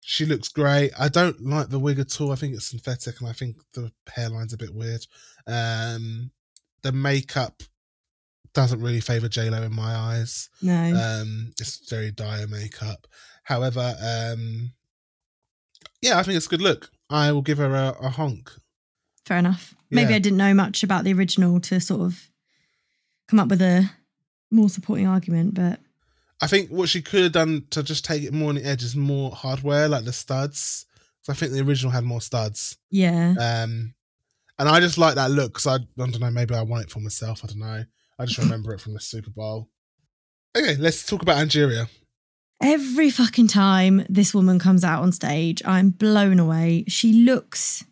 she looks great. I don't like the wig at all. I think it's synthetic, and I think the hairline's a bit weird. Um, the makeup doesn't really favor J Lo in my eyes. No. Um, it's very dire makeup. However, um, yeah, I think it's a good look. I will give her a, a honk. Fair enough. Maybe yeah. I didn't know much about the original to sort of come up with a more supporting argument, but I think what she could have done to just take it more on the edge is more hardware, like the studs. 'Cause I think the original had more studs. yeah. Um, and I just like that look because I, I don't know, maybe I want it for myself. I don't know. I just remember it from the Super Bowl. Okay, let's talk about Angeria. Every fucking time this woman comes out on stage, I'm blown away. She looks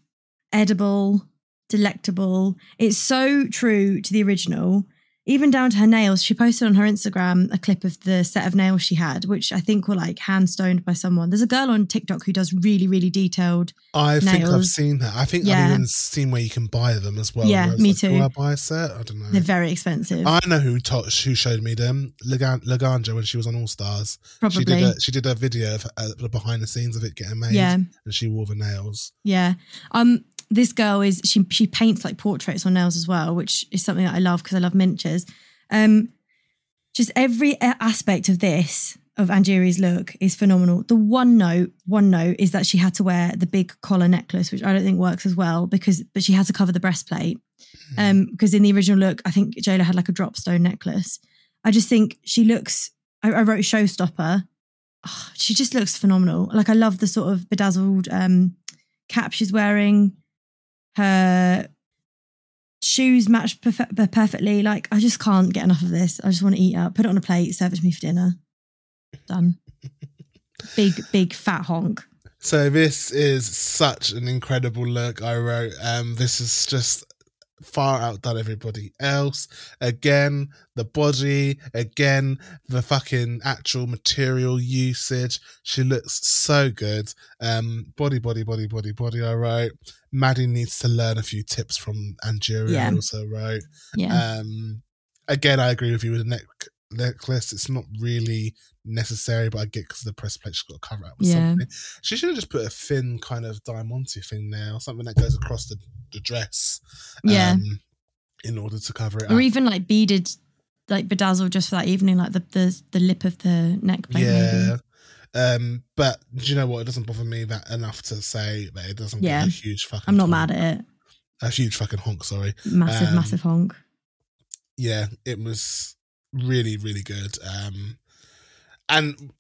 edible, delectable. It's so true to the original. Even down to her nails, she posted on her Instagram a clip of the set of nails she had, which I think were like hand stoned by someone. There's a girl on TikTok who does really, really detailed. I think I've seen that. I think Yeah. I've even seen where you can buy them as well. Yeah, me like, too. Do I buy a set? I don't know. They're very expensive, I know who taught, who showed me them. Lagan- Laganja when she was on All Stars. She did probably. a she did a video of uh, the behind the scenes of it getting made. Yeah, and she wore the nails. yeah. Um, this girl is she she paints like portraits on nails as well, which is something that I love because I love miniatures. Um, just every aspect of this of Angeria's look is phenomenal. The one note, one note is that she had to wear the big collar necklace, which I don't think works as well because, but she had to cover the breastplate. Um, because in the original look, I think Jayla had like a drop stone necklace. I just think she looks. I, I wrote showstopper. Oh, she just looks phenomenal. Like I love the sort of bedazzled um cap she's wearing. Her shoes match perfe- perfectly. Like I just can't get enough of this. I just want to eat up, put it on a plate, serve it to me for dinner. Done. big, big fat honk. So this is such an incredible look. I wrote. Um, this is just far outdone everybody else. Again, the body. Again, the fucking actual material usage. She looks so good. Um, body, body, body, body, body. I wrote. Maddy needs to learn a few tips from Angeria. Yeah. Also wrote. Yeah. Um, again, I agree with you with the neck necklace. It's not really necessary, but I get because the press plate she's got to cover up with Yeah. something. She should have just put a thin kind of diamanté thing there, or something that goes across the, the dress. Yeah. um, in order to cover it or up. even like beaded, like bedazzled just for that evening, like the the, the lip of the neck plate. yeah. Maybe. Um, but do you know what? It doesn't bother me that enough to say that it doesn't Yeah. get a huge fucking. I'm not honk. mad at it. A huge fucking honk. Sorry. Massive, Um, massive honk. yeah, it was really, really good. Um, and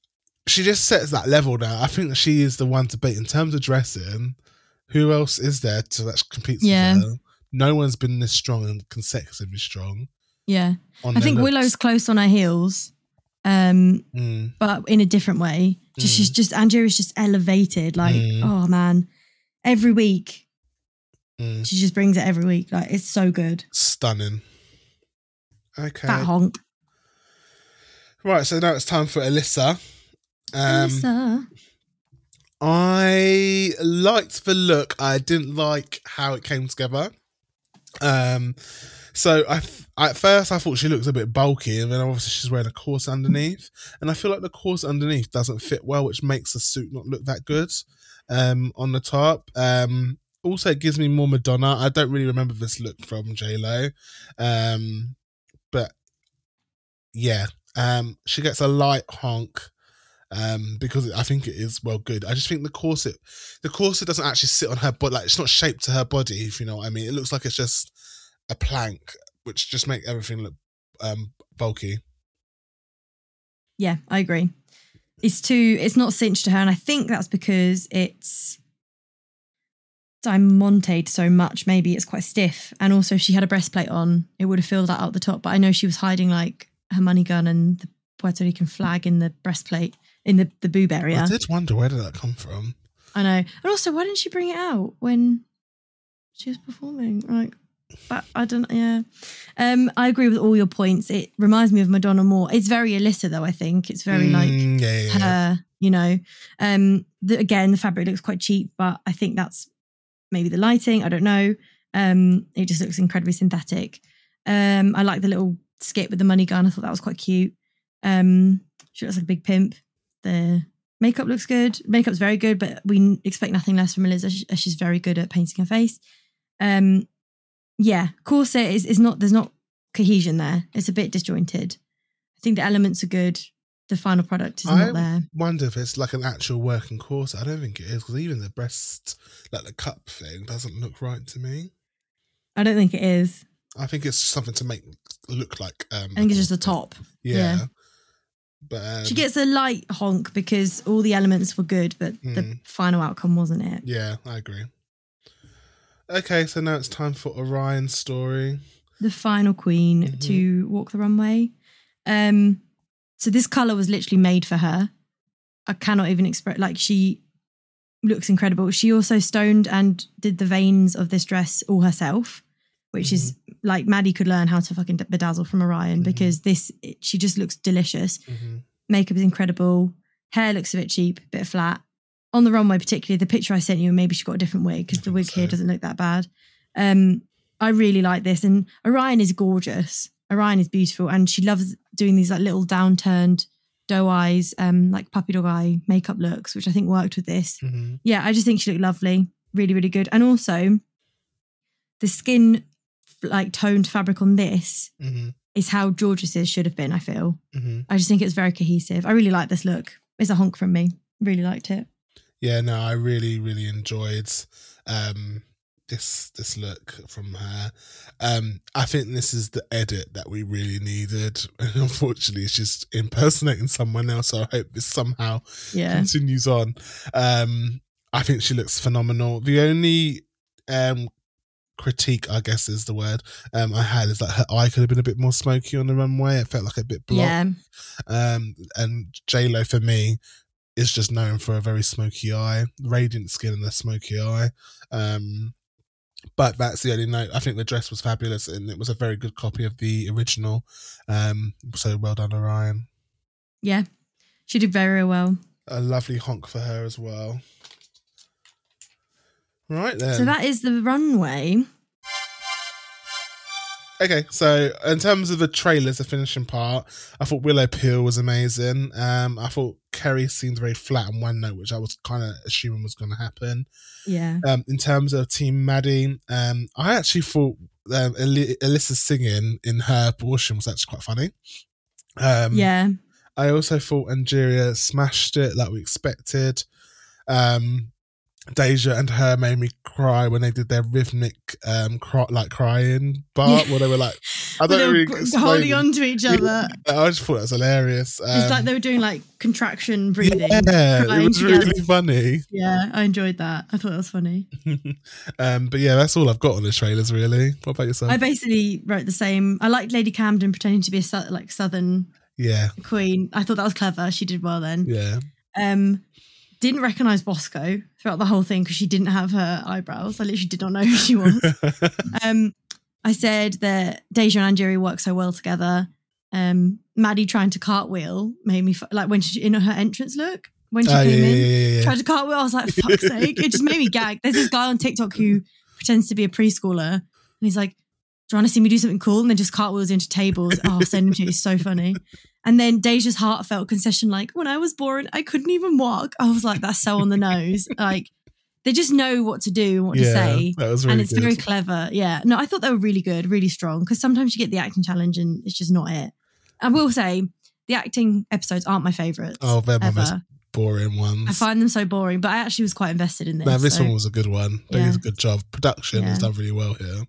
she just sets that level now. I think that she is the one to beat in terms of dressing. Who else is there to that competes Yeah. with her? No one's been this strong and consecutively strong. Yeah. I think looks. Willow's close on her heels, um, Mm, but in a different way. Just she's just Angeria's just elevated. Like, Mm. oh man. Every week. mm, She just brings it every week. Like it's so good. stunning. Okay, Fat honk. Right. So now it's time for Alyssa. Um, Alyssa. I liked the look. I didn't like how it came together. Um, so I th- at first I thought she looks a bit bulky, and then obviously she's wearing a corset underneath, and I feel like the corset underneath doesn't fit well, which makes the suit not look that good. Um, on the top. Um, also it gives me more Madonna. I don't really remember this look from J Lo, um, but yeah, um, she gets a light honk um, because I think it is well good. I just think the corset, the corset doesn't actually sit on her body. Like it's not shaped to her body, if you know what I mean. It looks like it's just a plank, which just make everything look um, bulky. Yeah, I agree. It's too it's not cinched to her, and I think that's because it's diamanted so much. Maybe it's quite stiff. And also if she had a breastplate on, it would have filled that out the top. But I know she was hiding like her money gun and the Puerto Rican flag in the breastplate in the, the boob area. I did wonder where did that come from. I know. And also, why didn't she bring it out when she was performing? Like, but I don't. Yeah, um, I agree with all your points. It reminds me of Madonna more. It's very Alyssa, though. I think it's very like Mm, yeah, yeah, yeah. her. You know, um, the, again, the fabric looks quite cheap, but I think that's maybe the lighting. I don't know. Um, it just looks incredibly synthetic. Um, I like the little skit with the money gun. I thought that was quite cute. Um, she looks like a big pimp. The makeup looks good. Makeup's very good, but we expect nothing less from Alyssa. She's very good at painting her face. Um, yeah, corset is is not. There's not cohesion there. It's a bit disjointed. I think the elements are good. The final product is I- not there. I wonder if it's like an actual working corset. I don't think it is because even the breast, like the cup thing, doesn't look right to me. I don't think it is. I think it's something to make look like. Um, I think it's just the top. Yeah. yeah. But um, She gets a light honk because all the elements were good, but the Mm. final outcome wasn't it. Yeah, I agree. Okay, so now it's time for Orion Story. The final queen Mhm. to walk the runway. Um, so this color was literally made for her. I cannot even express. Like she looks incredible. She also stoned and did the veins of this dress all herself, which is like Maddy could learn how to fucking bedazzle from Orion Mhm. because this it- she just looks delicious. hmm makeup is incredible. Hair looks a bit cheap, a bit flat. On the runway, particularly the picture I sent you, maybe she got a different wig because the wig here doesn't look that bad. Um, I really like this, and Orion is gorgeous. Orion is beautiful, and she loves doing these like little downturned doe eyes, um, like puppy dog eye makeup looks, which I think worked with this. hmm Yeah, I just think she looked lovely, really, really good, and also the skin like toned fabric on this hmm is how Jorgeous's should have been. I feel. hmm I just think it's very cohesive. I really like this look. It's a honk from me. Really liked it. Yeah, no, I really, really enjoyed um this this look from her. Um, I think this is the edit that we really needed. And unfortunately it's just impersonating someone else. So I hope this somehow Yeah. continues on. Um, I think she looks phenomenal. The only um critique, I guess is the word, um I had is that her eye could have been a bit more smoky on the runway. It felt like a bit blocked. Yeah. Um, and J Lo for me is just known for a very smoky eye, radiant skin and a smoky eye. Um, but that's the only note. I think the dress was fabulous and it was a very good copy of the original. Um, so well done, Orion. Yeah. She did very well. A lovely honk for her as well. Right then. So that is the runway. Okay, so in terms of the trailers, the finishing part, I thought Willow Pill was amazing. Um, I thought Kerri seemed very flat on one note, which I was kind of assuming was going to happen. Yeah. Um, in terms of Team Maddy, um, I actually thought um, Eli- Alyssa singing in her portion was actually quite funny. Um, yeah. I also thought Angeria smashed it like we expected. Um, Deja and her made me cry when they did their rhythmic, um, cry, like crying part where they were like, I don't really holding it. on to each other. I just thought that was hilarious. Um, it's like they were doing like contraction breathing. yeah, it was really together. funny. Yeah, I enjoyed that. I thought that was funny. um, but yeah, that's all I've got on the trailers. Really, what about yourself? I basically wrote the same. I liked Lady Camden pretending to be a like Southern yeah, queen. I thought that was clever. She did well then. yeah. Um, didn't recognize Bosco throughout the whole thing because she didn't have her eyebrows. I literally did not know who she was. um, I said that Deja and Angeria work so well together. Um, Maddy trying to cartwheel made me f- like when she in her entrance look when she Oh, came yeah, in yeah, yeah, yeah. tried to cartwheel. I was like, fuck's sake. It just made me gag. There's this guy on TikTok who pretends to be a preschooler and he's like, Do you want to see me do something cool? And then just cartwheels into tables. Oh, I'll send him to you. It's so funny. And then Deja's heartfelt concession, like, when I was born, I couldn't even walk. I was like, that's so on the nose. Like, they just know what to do and what to say. that was really and it's good. very clever. Yeah. No, I thought they were really good, really strong. Because sometimes you get the acting challenge and it's just not it. I will say, the acting episodes aren't my favourites. Oh, they're my most boring ones. I find them so boring, but I actually was quite invested in this. no, this so- one was a good one. They Yeah. did a good job. Production has done really well here.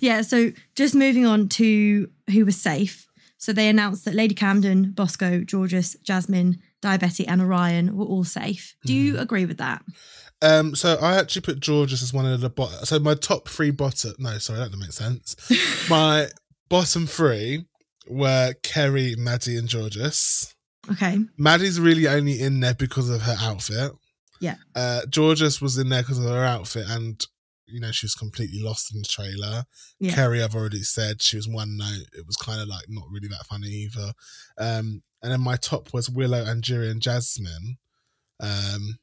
Yeah, so just moving on to who was safe. So they announced that Lady Camden, Bosco, Jorgeous, Jasmine, Daya Betty, and Orion were all safe. Do you agree with that? Um, so I actually put Jorgeous as one of the bottom. So my top three bottom. No, sorry, that doesn't make sense. my bottom three were Kerri, Maddy, and Jorgeous. Okay. Maddy's really only in there because of her outfit. Yeah. Uh, Jorgeous was in there because of her outfit, and you know she was completely lost in the trailer. Yeah. Kerri, I've already said she was one note. It was kind of like not really that funny either. Um, and then my top was Willow, Angeria, and Jasmine. Um,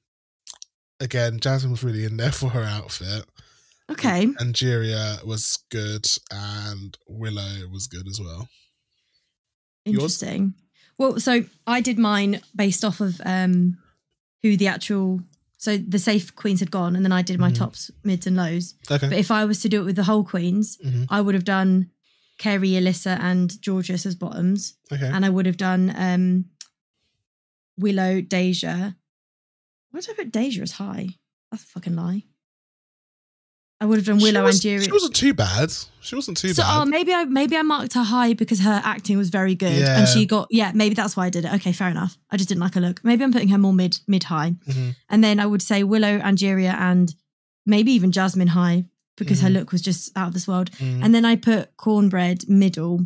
again, Jasmine was really in there for her outfit. Okay. Angeria was good, and Willow was good as well. Yours? Interesting. Well, so I did mine based off of um who the actual so the safe queens had gone, and then I did my Mhm. tops, mids, and lows. Okay. But if I was to do it with the whole queens, Mhm. I would have done Kerri, Alyssa, and Jorgeous as bottoms. Okay. and I would have done um, Willow, Deja. Why did I put Deja as high? That's a fucking lie. I would have done Willow was, and Jiri. she wasn't too bad. She wasn't too So bad. oh, maybe I maybe I marked her high because her acting was very good Yeah. and she got yeah maybe that's why I did it. Okay, fair enough. I just didn't like her look. Maybe I'm putting her more mid mid high, Mhm. and then I would say Willow, Angeria, and maybe even Jasmine high because her Mhm. look was just out of this world. Mm. And then I put Kornbread middle.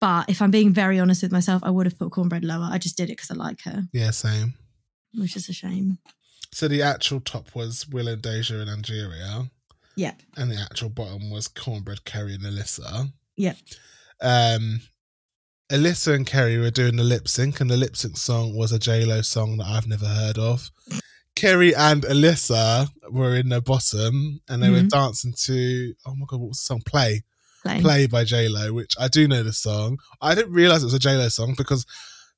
But if I'm being very honest with myself, I would have put Kornbread lower. I just did it because I like her, yeah, same. which is a shame. So the actual top was Willow, Deja, and Angeria, Yep. and the actual bottom was Kornbread, Kerri, and Alyssa. Yep. Um, Alyssa and Kerri were doing the lip sync, and the lip sync song was a J Lo song that I've never heard of. Kerri and Alyssa were in the bottom, and they were Mhm. dancing to oh my god, what was the song? Play. Play. Play by J Lo, which I do know the song. I didn't realize it was a J Lo song because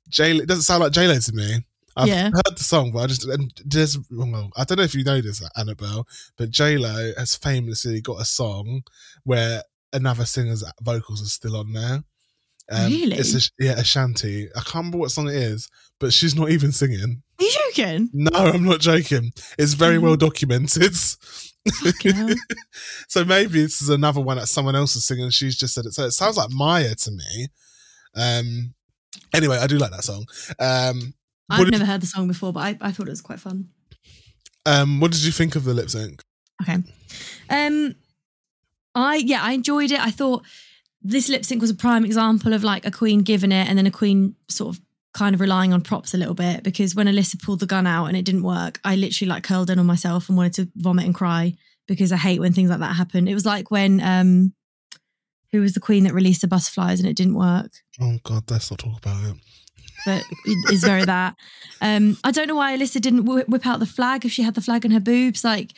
J it doesn't sound like J Lo to me. I've Yeah. heard the song, but I just and there's well, I don't know if you know this, Annabelle, but J Lo has famously got a song where another singer's vocals are still on there, Um, Really? It's a, yeah, Ashanti. I can't remember what song it is, but she's not even singing. Are you joking? No, I'm not joking. It's very well Mhm. documented. So maybe this is another one that someone else is singing. She's just said it. So it sounds like Maya to me. Um. Anyway, I do like that song. Um. I've never heard the song before, but I, I thought it was quite fun. Um. What did you think of the lip sync? Okay. Um I yeah, I enjoyed it. I thought this lip sync was a prime example of like a queen giving it and then a queen sort of kind of relying on props a little bit because when Alyssa pulled the gun out and it didn't work, I literally like curled in on myself and wanted to vomit and cry because I hate when things like that happen. It was like when um who was the queen that released the butterflies and it didn't work Oh God, let's not talk about it. But it is very that. Um, I don't know why Alyssa didn't whip out the flag if she had the flag in her boobs, like,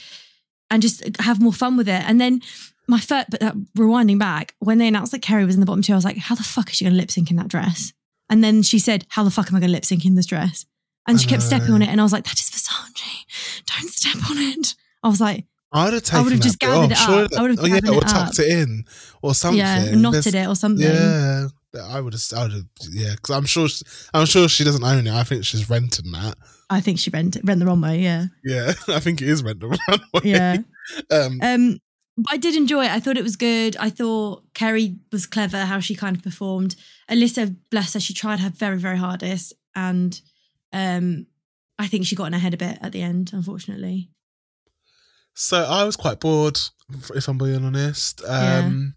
and just have more fun with it. And then my first, but uh, rewinding back, when they announced that Kerri was in the bottom two, I was like, how the fuck is she going to lip sync in that dress? And then she said, how the fuck am I going to lip sync in this dress? And she I kept stepping on it, and I was like, that is Versace. Don't step on it. I was like, I'd have taken. would've just gathered off. it up. that- I would've oh yeah, or tucked it in or something. yeah, knotted There's- it or something. Yeah, I would have. I would have. Yeah, because I'm sure. she- I'm sure she doesn't own it. I think she's renting that. I think she rent rent the wrong way. Yeah, Yeah, I think it is rent the runway. yeah. Um, Um, but I did enjoy it. I thought it was good. I thought Kerri was clever how she kind of performed. Alyssa, bless her, she tried her very, very hardest, and um, I think she got in her head a bit at the end, unfortunately. so I was quite bored, if I'm being honest. Um,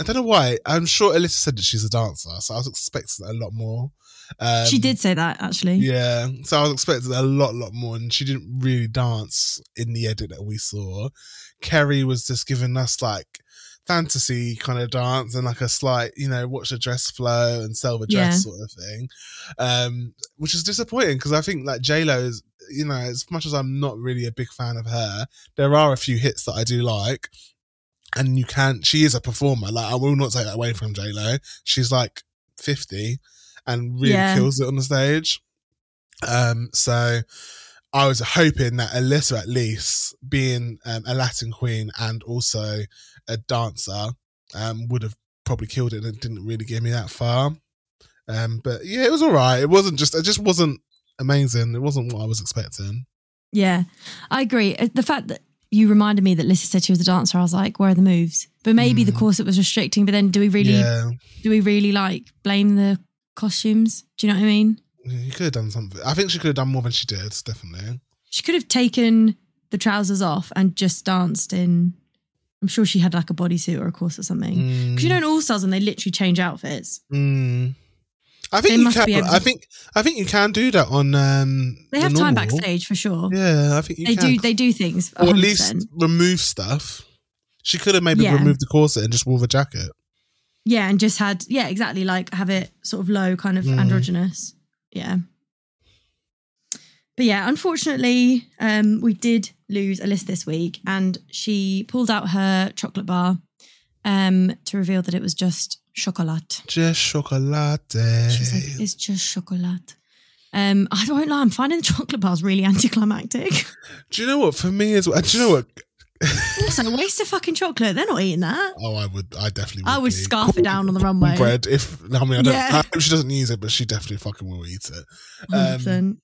I don't know why. I'm sure Alyssa said that she's a dancer, so I was expecting a lot more. Um, she did say that actually. Yeah, so I was expecting a lot, lot more, and she didn't really dance in the edit that we saw. Kerri was just giving us like fantasy kind of dance and like a slight, you know, watch the dress flow and sell the dress Yeah. sort of thing, um, which is disappointing because I think like J Lo is, you know, as much as I'm not really a big fan of her, there are a few hits that I do like. And you can, she is a performer. Like, I will not take that away from J Lo. She's like 50 and really Yeah. kills it on the stage. Um, so I was hoping that Alyssa, at least being um, a Latin queen and also a dancer, um, would have probably killed it. And it didn't really get me that far. Um, but yeah, it was all right. It wasn't just, it just wasn't amazing. It wasn't what I was expecting. Yeah, I agree. Uh, The fact that you reminded me that Lissa said she was a dancer, I was like, where are the moves? But maybe the Mm. corset was restricting. But then, do we really, Yeah, do we really like blame the costumes? Do you know what I mean? you could have done something. I think she could have done more than she did. Definitely. She could have taken the trousers off and just danced in. I'm sure she had like a bodysuit or a corset or something. Because you know, in All Stars, and they literally change outfits. Mm. I They think you can. I think. I think you can do that on. Um, They the have time backstage for sure. Yeah, I think you they can. do. They do things. or at least remove stuff. She could have maybe Yeah. removed the corset and just wore the jacket. yeah, and just had yeah, exactly. Like have it sort of low, kind of Mm. androgynous. Yeah. But yeah, unfortunately, um, we did lose Alyssa this week, and she pulled out her chocolate bar um, to reveal that it was just chocolate. Just chocolate. Like, "It's just chocolate." Um, I won't lie, I'm finding the chocolate bars really anticlimactic. do you know what? For me as well. Do you know what? also, a waste of fucking chocolate. They're not eating that. Oh, I would. I definitely. Would I would be. scarf it down on the runway. Bread. If I mean, I don't. Yeah. I hope she doesn't use it, but she definitely fucking will eat it. 100%.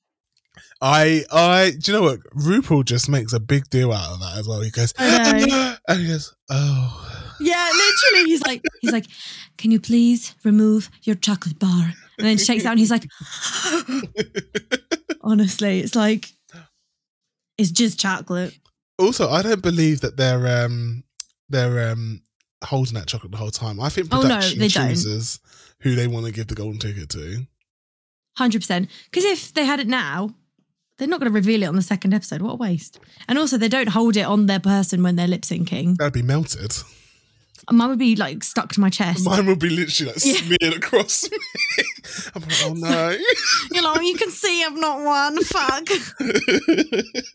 I. I. Do you know what? RuPaul just makes a big deal out of that as well. He goes, and he goes, oh. Yeah, literally. He's like, he's like, can you please remove your chocolate bar? And then she takes out and he's like, honestly, it's like, it's just chocolate. Also, I don't believe that they're um they're um holding that chocolate the whole time. I think Oh, no, production they don't. chooses who they want to give the golden ticket to. 100%. Because if they had it now, they're not going to reveal it on the second episode. What a waste. And also, they don't hold it on their person when they're lip syncing. That'd be melted. Mine would be like stuck to my chest. Mine would be literally like Yeah. smeared across me. I'm like, oh no. you know, you can see I've not won. Fuck.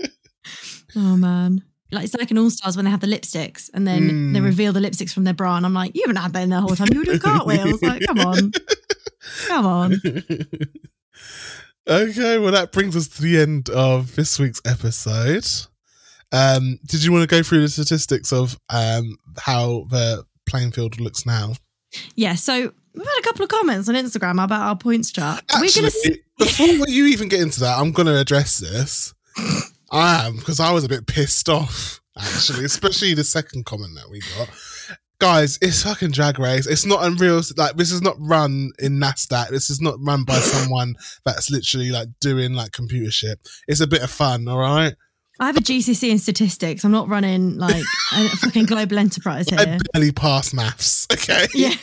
Oh man. Like it's like in All Stars when they have the lipsticks and then Mm. they reveal the lipsticks from their bra, and I'm like, you haven't had that in the whole time. You were doing cartwheels. Like, come on, come on. okay, well that brings us to the end of this week's episode. Um, did you want to go through the statistics of um how the playing field looks now? Yeah. So we've had a couple of comments on Instagram about our points chart. We're Actually, see, before you even get into that, I'm going to address this. I am because I was a bit pissed off, actually, especially the second comment that we got. Guys, it's fucking drag race. It's not unreal. Like this is not run in Nasdaq. This is not run by someone that's literally like doing like computer shit. It's a bit of fun, all right. I have a GCSE in statistics. I'm not running like a fucking global enterprise here. I barely pass maths. Okay. Yeah,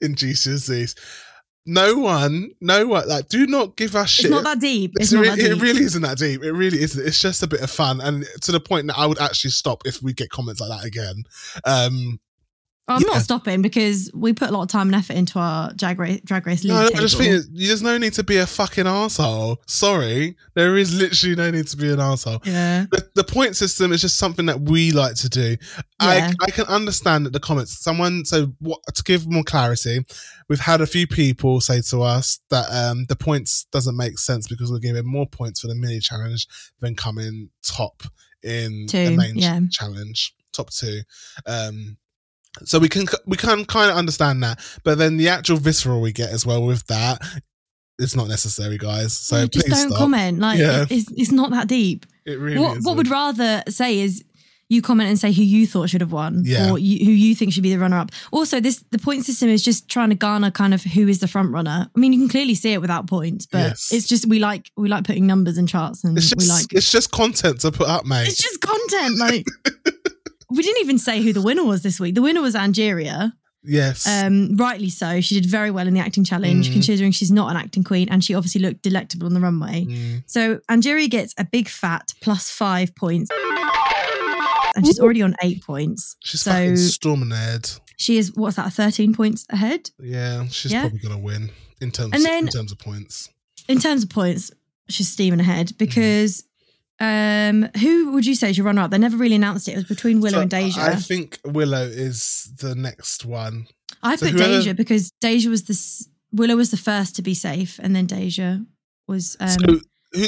In GCSEs, no one, no one, like, do not give us shit. it's not that deep. It's It's not that It really isn't that deep. It really isn't. It's just a bit of fun, and to the point that I would actually stop if we get comments like that again. Um, I'm Yeah. not stopping because we put a lot of time and effort into our drag race, drag race league no, I just think there's no need to be a fucking asshole. Sorry, there is literally no need to be an asshole. yeah, The, the point system is just something that we like to do. Yeah. I, I can understand that the comments. Someone so what, to give more clarity, we've had a few people say to us that um, the points doesn't make sense because we're giving more points for the mini challenge than coming top in the main yeah. challenge, top two. Um, so we can we can kind of understand that, but then the actual visceral we get as well with that. It's not necessary, guys. So Yeah, just please don't stop. comment. Like Yeah. it's it's not that deep. It really what what would rather say is you comment and say who you thought should have won Yeah. or you, who you think should be the runner up. Also, this the point system is just trying to garner kind of who is the front runner. I mean, you can clearly see it without points, but Yes. it's just we like we like putting numbers and charts and It's just we like it's just content to put up, mate. it's just content. Like we didn't even say who the winner was this week. The winner was Angeria. yes. Um, rightly so. She did very well in the acting challenge, Mm. considering she's not an acting queen, and she obviously looked delectable on the runway. Mm. So Angeria gets a big fat plus five points. And she's already on eight points. She's so storming ahead. she is what's that, 13 points ahead? Yeah, she's Yeah. probably gonna win in terms And then- in terms of points. In terms of points, she's steaming ahead because um who would you say is your runner up? They never really announced it. It was between Willow So, and Deja. I I, think Willow is the next one. so put whoever- Deja because Deja was the Willow was the first to be safe, and then Deja was um so who,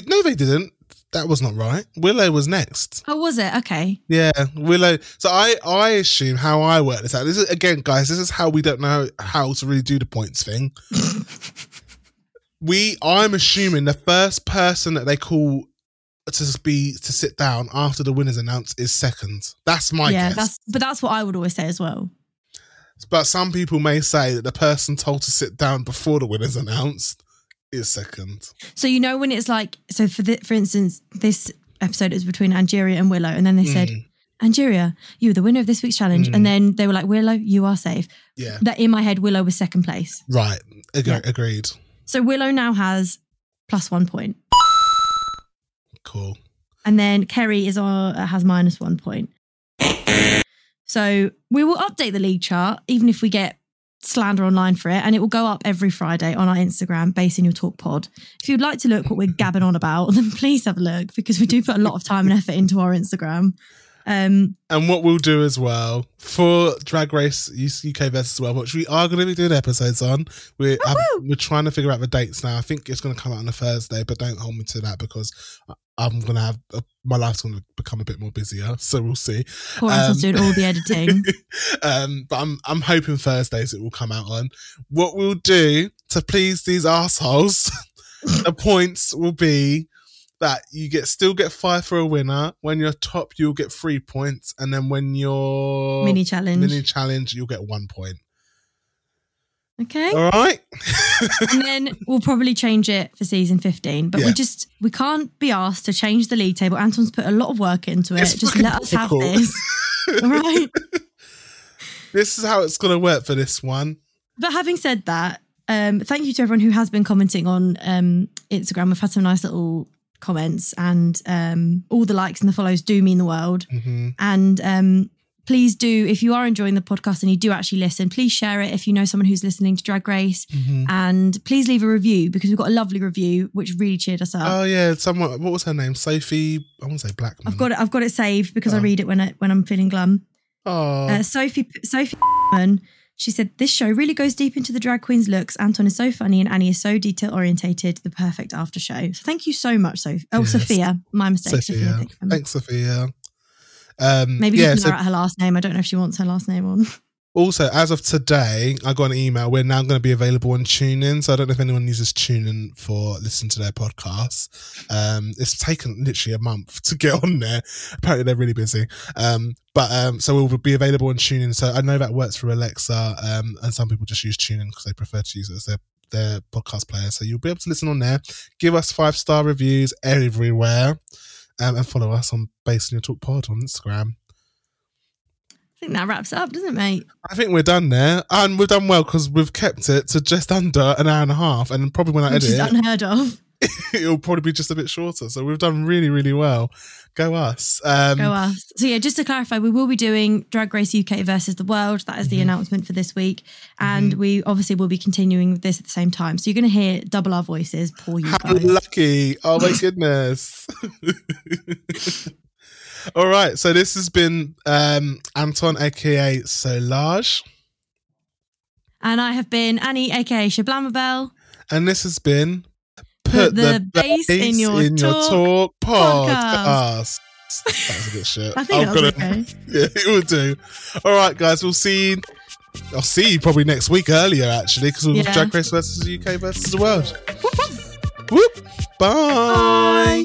no, they didn't. That was not right. Willow was next. Oh, was it? Okay. Yeah, Willow. So I I assume how I work this out. This is again, guys. This is how we don't know how to really do the points thing. we I'm assuming the first person that they call to be to sit down after the winners announced is second. That's my yeah, guess. that's but that's what I would always say as well. But some people may say that the person told to sit down before the winners announced is second. So you know when it's like so for the, for instance, this episode is between Angeria and Willow, and then they said, Mm, Angeria, you were the winner of this week's challenge, Mm. and then they were like, Willow, you are safe. yeah, That in my head, Willow was second place. right. Yeah. Agreed. So Willow now has plus one point, Cool. and then Kerri is uh, has minus one point. So we will update the league chart, even if we get slander online for it, and it will go up every Friday on our Instagram, Bass in Your Talk Pod. If you'd like to look what we're gabbing on about, then please have a look because we do put a lot of time and effort into our Instagram. Um, And what we'll do as well for Drag Race UK versus World, which we are going to be doing episodes on. We're we're trying to figure out the dates now. I think it's going to come out on a Thursday, but don't hold me to that because I'm going to have uh, my life's going to become a bit more busier. So we'll see. poor Um, doing all the editing. um, but I'm I'm hoping Thursdays it will come out on. What we'll do to please these assholes, the points will be that you get still get five for a winner. When you're top, you'll get three points, and then when you're Mini challenge. mini challenge, you'll get one point. okay. All right. and then we'll probably change it for season 15 but Yeah. we just we can't be asked to change the league table anton's put a lot of work into it It's just let us have this all right this is how it's gonna work for this one. but having said that um thank you to everyone who has been commenting on um instagram we've had some nice little comments and um all the likes and the follows do mean the world hmm and um please do if you are enjoying the podcast and you do actually listen please share it if you know someone who's listening to drag race hmm and please leave a review because we've got a lovely review which really cheered us up Oh yeah, someone. What was her name? Sophie. I want to say Blackman. I've got it. I've got it saved because I Oh. read it when I, when I'm feeling glum. Oh, Uh, Sophie Sophie she said this show really goes deep into the drag queen's looks. Anton is so funny and Annie is so detail orientated. The perfect after show. So thank you so much, Sophie. Oh, Yes. Sophia, my mistake. Sophia. Sophia. thank. Thanks, Sophia. Um, Maybe yeah, you can so her last name. I don't know if she wants her last name on. Also, as of today, I got an email. We're now going to be available on TuneIn. So I don't know if anyone uses TuneIn for listening to their podcasts. Um, it's taken literally a month to get on there. Apparently, they're really busy. Um, but um, so we'll be available on TuneIn. So I know that works for Alexa, um, and some people just use TuneIn because they prefer to use it as their their podcast player. So you'll be able to listen on there. Give us five star reviews everywhere, um, and follow us on Bass in Your Talk Pod on Instagram. I think that wraps up, doesn't it, mate? I think we're done there, and we've done well because we've kept it to just under an hour and a half, and probably when I Which edit is unheard of. it'll probably be just a bit shorter. So we've done really, really well. Go us! Um, Go us. So yeah, just to clarify, we will be doing Drag Race UK versus the World. That is the Mhm. announcement for this week, and we obviously will be continuing with this at the same time. So you're going to hear double our voices. Poor you How guys. lucky! Oh my goodness! All right, so this has been um, Anton, aka Solage, And I have been Annie, aka Shablamabel. and this has been Put the bass in your talk talk podcast. podcast. That was a bit shit. I think I'm gonna- okay. Yeah, it will do. All right, guys, we'll see you. I'll see you probably next week earlier, actually, because we'll Yeah. Drag Race versus UK versus the world. Whoop! Bye.